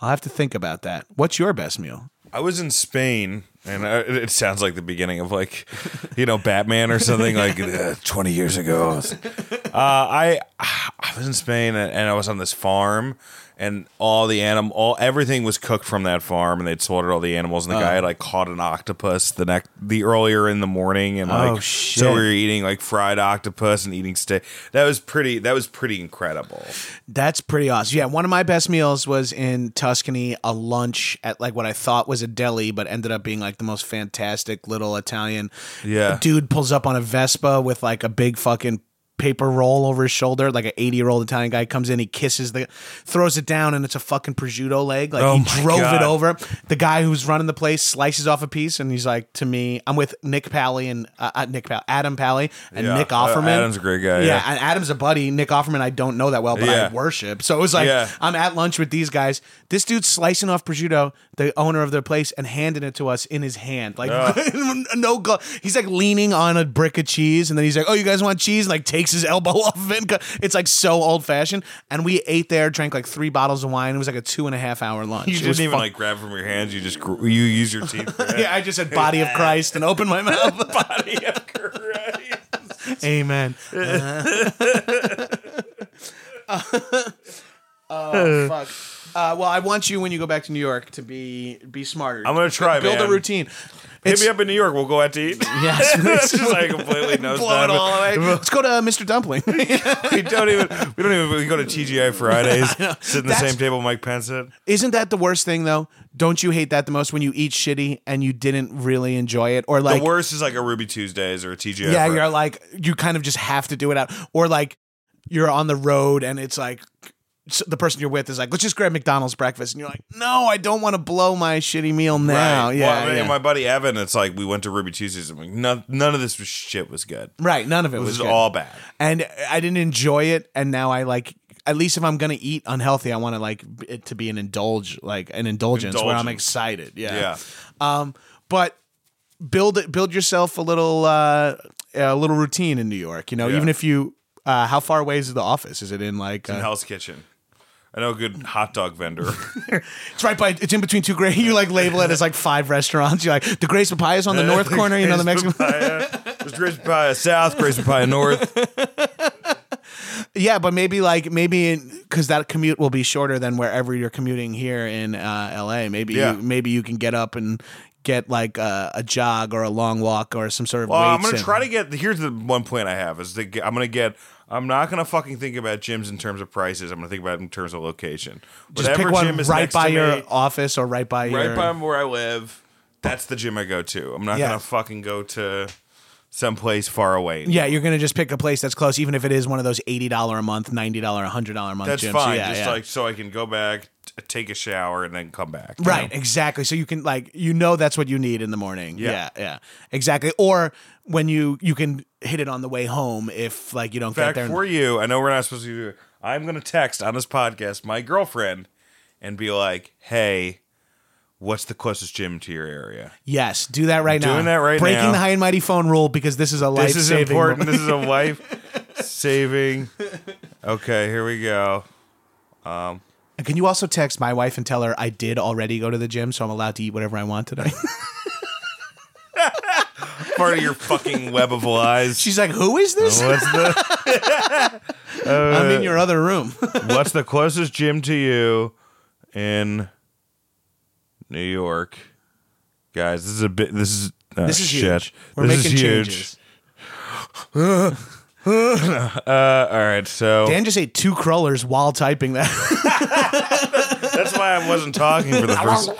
Speaker 2: I'll have to think about that. What's your best meal?
Speaker 3: I was in Spain, and I, it sounds like the beginning of like, you know, Batman or something like uh, twenty years ago. Uh, I I was in Spain, and I was on this farm, and all the animal, all everything was cooked from that farm, and they'd slaughtered all the animals. And the guy uh. had like caught an octopus the next the earlier in the morning, and like
Speaker 2: Oh,
Speaker 3: so we were eating like fried octopus and eating steak. That was pretty. That was pretty incredible.
Speaker 2: That's pretty awesome. Yeah, one of my best meals was in Tuscany, a lunch at like what I thought was a deli, but ended up being like the most fantastic little Italian.
Speaker 3: Yeah.
Speaker 2: dude pulls up on a Vespa with like a big fucking paper roll over his shoulder, like an 80 year old Italian guy comes in, he kisses the, throws it down, and it's a fucking prosciutto leg. Like
Speaker 3: Oh
Speaker 2: he drove
Speaker 3: God.
Speaker 2: it over. The guy who's running the place slices off a piece, and he's like to me, I'm with Nick Pally and uh, uh, Nick Pally, Adam Pally and
Speaker 3: Yeah.
Speaker 2: Nick
Speaker 3: Uh,
Speaker 2: Offerman.
Speaker 3: Adam's a great guy, yeah.
Speaker 2: and Adam's a buddy. Nick Offerman, I don't know that well, but
Speaker 3: Yeah.
Speaker 2: I worship. So it was like
Speaker 3: Yeah.
Speaker 2: I'm at lunch with these guys. This dude's slicing off prosciutto, the owner of the place, and handing it to us in his hand. Like no go. He's like leaning on a brick of cheese, and then he's like, "Oh, you guys want cheese?" And like takes his elbow off of it. It's like so old fashioned. And we ate there, drank like three bottles of wine. It was like a two and a half hour lunch.
Speaker 3: You
Speaker 2: It
Speaker 3: didn't even
Speaker 2: fun.
Speaker 3: like grab from your hands. You just gr- you use your teeth.
Speaker 2: Yeah, I just said "body of Christ" and opened my mouth.
Speaker 3: body of Christ.
Speaker 2: Amen. oh fuck. Uh, well, I want you when you go back to New York to be be smarter.
Speaker 3: I'm gonna try,
Speaker 2: Build
Speaker 3: man.
Speaker 2: a routine.
Speaker 3: Hit me up in New York. We'll go out to eat.
Speaker 2: Yes.
Speaker 3: That's just like completely no
Speaker 2: Blow it all away. Let's go to uh, Mr. Dumpling.
Speaker 3: We don't even. We don't even. We go to TGI Fridays. Sit in the
Speaker 2: That's-
Speaker 3: same table Mike Pence at.
Speaker 2: Isn't that the worst thing though? Don't you hate that the most when you eat shitty and you didn't really enjoy it, or like
Speaker 3: the worst is like a Ruby Tuesdays or a TGI.
Speaker 2: yeah, you're like you kind of just have to do it out, or like you're on the road and it's like the person you're with is like, let's just grab McDonald's breakfast, and you're like, no, I don't want to blow my shitty meal now.
Speaker 3: Right.
Speaker 2: Yeah,
Speaker 3: Well,
Speaker 2: yeah.
Speaker 3: my buddy Evan, it's like we went to Ruby Tuesdays. and like, none, none of this was shit was good.
Speaker 2: right. None of it
Speaker 3: It
Speaker 2: was
Speaker 3: was
Speaker 2: good.
Speaker 3: all bad.
Speaker 2: and I didn't enjoy it, and now I like. At least if I'm gonna eat unhealthy, I want to like it to be an indulge, like an indulgence, where I'm excited. Yeah.
Speaker 3: Yeah.
Speaker 2: Um, but build it, build yourself a little, uh, a little routine in New York. You know,
Speaker 3: Yeah.
Speaker 2: even if you, uh, how far away is the office? Is it in like?
Speaker 3: In
Speaker 2: Uh,
Speaker 3: Hell's Kitchen. I know a good hot dog vendor.
Speaker 2: it's right by. It's in between two great. You like label it as like five restaurants. You're like the Gray's Papayas on the north corner. You know the Mexican.
Speaker 3: Papaya. There's Gray's Papaya South, Gray's Papaya North.
Speaker 2: Yeah, but maybe like maybe because that commute will be shorter than wherever you're commuting here in uh, L.A. Maybe
Speaker 3: Yeah.
Speaker 2: you, maybe you can get up and get like a, a jog or a long walk or some sort of.
Speaker 3: Well, I'm
Speaker 2: weights
Speaker 3: gonna
Speaker 2: and-
Speaker 3: try to get. Here's the one plan I have is to get, I'm gonna get. I'm not gonna fucking think about gyms in terms of prices. I'm gonna think about it in terms of location.
Speaker 2: just
Speaker 3: Whatever
Speaker 2: pick one
Speaker 3: gym is
Speaker 2: right
Speaker 3: next
Speaker 2: by
Speaker 3: to
Speaker 2: your
Speaker 3: me,
Speaker 2: office or right by your.
Speaker 3: right by where I live. That's the gym I go to. I'm not
Speaker 2: Yeah.
Speaker 3: gonna fucking go to someplace far away.
Speaker 2: Yeah, you're gonna just pick a place that's close, even if it is one of those eighty dollar a month, ninety dollar, hundred dollar a month
Speaker 3: that's
Speaker 2: gyms.
Speaker 3: fine.
Speaker 2: Yeah,
Speaker 3: just
Speaker 2: yeah.
Speaker 3: like so I can go back, t- take a shower, and then come back. you
Speaker 2: Right,
Speaker 3: know?
Speaker 2: exactly. So you can like you know that's what you need in the morning.
Speaker 3: Yeah.
Speaker 2: Yeah, yeah, exactly. Or when you you can hit it on the way home if like you don't
Speaker 3: In
Speaker 2: get
Speaker 3: fact,
Speaker 2: there.
Speaker 3: for you, I know we're not supposed to do it. I'm gonna text on this podcast my girlfriend and be like, "Hey, what's the closest gym to your area?"
Speaker 2: yes, do that right now.
Speaker 3: doing that right now.
Speaker 2: Breaking
Speaker 3: now.
Speaker 2: the high and mighty phone rule because this is a life
Speaker 3: This is
Speaker 2: saving.
Speaker 3: important. This is a life saving. Okay, here we go.
Speaker 2: Um, can you also text my wife and tell her I did already go to the gym, so I'm allowed to eat whatever I want today?
Speaker 3: Part of your fucking web of lies.
Speaker 2: She's like, "Who is this?
Speaker 3: What's the
Speaker 2: I'm in your other room."
Speaker 3: What's the closest gym to you in New York? Guys, this is a bit. This is oh,
Speaker 2: this is
Speaker 3: shit.
Speaker 2: huge. We're
Speaker 3: this
Speaker 2: making
Speaker 3: is huge.
Speaker 2: changes.
Speaker 3: Uh, all right, so
Speaker 2: Dan just ate two crullers while typing that.
Speaker 3: That's why I wasn't talking for the first.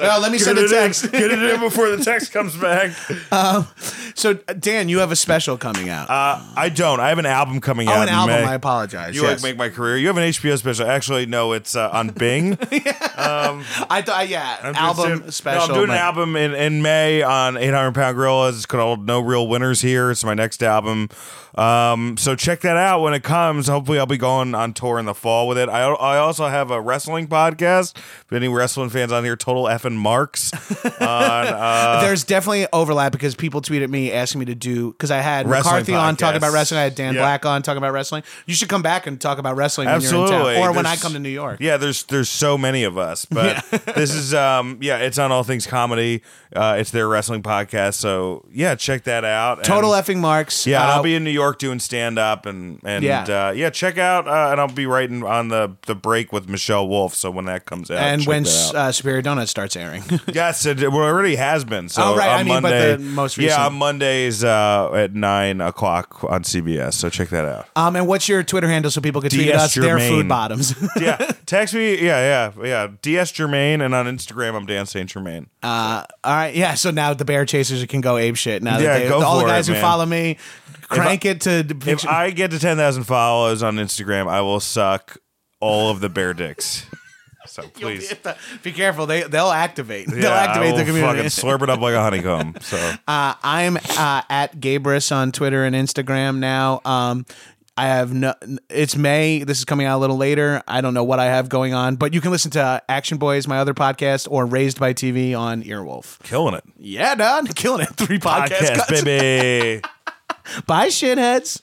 Speaker 2: Well, let me
Speaker 3: Get
Speaker 2: send a
Speaker 3: it in.
Speaker 2: text.
Speaker 3: Get it in before the text comes back.
Speaker 2: so, Dan, you have a special coming out.
Speaker 3: Uh, I don't. I have an album coming
Speaker 2: oh,
Speaker 3: out.
Speaker 2: an
Speaker 3: in
Speaker 2: album.
Speaker 3: May.
Speaker 2: I apologize.
Speaker 3: You
Speaker 2: yes.
Speaker 3: like make my career. You have an HBO special. Actually, no, it's uh, on Bing.
Speaker 2: I thought, yeah,
Speaker 3: I'm
Speaker 2: album
Speaker 3: doing-
Speaker 2: special.
Speaker 3: No, I'm doing an album in, in May on 800 Pound Gorillas. It's called No Real Winners Here. It's my next album. Um, so check that out when it comes. Hopefully, I'll be going on tour in the fall with it. I, I also have a wrestling podcast. If any wrestling fans on here, Total Effing Marks. on, uh,
Speaker 2: There's definitely overlap because people tweeted me asking me to do because I had
Speaker 3: Wrestling
Speaker 2: McCarthy on talking about wrestling. I had Dan
Speaker 3: Yeah.
Speaker 2: Black on talking about wrestling. You should come back and talk about wrestling when
Speaker 3: Absolutely.
Speaker 2: you're in town, or when I come to New York.
Speaker 3: Yeah, there's there's so many of us, but this is um yeah, it's on All Things Comedy. Uh, it's their wrestling podcast, so yeah, check that out. And-
Speaker 2: Total effing marks.
Speaker 3: Yeah,
Speaker 2: Uh,
Speaker 3: I'll be in New York doing stand up and and
Speaker 2: Yeah.
Speaker 3: uh, yeah, check out uh, and I'll be writing on the the break with Michelle Wolf. So when that comes out,
Speaker 2: and when
Speaker 3: out.
Speaker 2: uh, Superior Donut starts airing.
Speaker 3: yes, it, it already has been. So
Speaker 2: Oh, right,
Speaker 3: on
Speaker 2: I mean, but
Speaker 3: Monday,
Speaker 2: the most recent-
Speaker 3: yeah, on Mondays uh, at nine o'clock on CBS. So check that out.
Speaker 2: um, and what's your Twitter handle so people can tweet
Speaker 3: DS
Speaker 2: us their food bottoms?
Speaker 3: yeah, text me. Yeah, yeah, yeah. DS Germain and on Instagram I'm Dan Saint Germain.
Speaker 2: Uh, all right, yeah. So now the Bear Chasers can go ape shit. Now that
Speaker 3: Yeah,
Speaker 2: they,
Speaker 3: go
Speaker 2: all the guys
Speaker 3: it,
Speaker 2: who follow me, crank it to.
Speaker 3: If I get to 10,000 followers on Instagram, I will suck all of the bear dicks. So
Speaker 2: be,
Speaker 3: please.
Speaker 2: the- be careful. They they'll activate. They'll
Speaker 3: Yeah, I
Speaker 2: activate the community.
Speaker 3: Fucking slurp it up like a honeycomb. So
Speaker 2: Uh, I'm uh, at Gabrus on Twitter and Instagram now. Um, I have no. It's May. This is coming out a little later. I don't know what I have going on, but you can listen to Action Boys, my other podcast, or Raised by TV on Earwolf.
Speaker 3: killing it.
Speaker 2: Yeah, done, killing it. Three podcast,
Speaker 3: Podcast, baby.
Speaker 2: Bye, shitheads.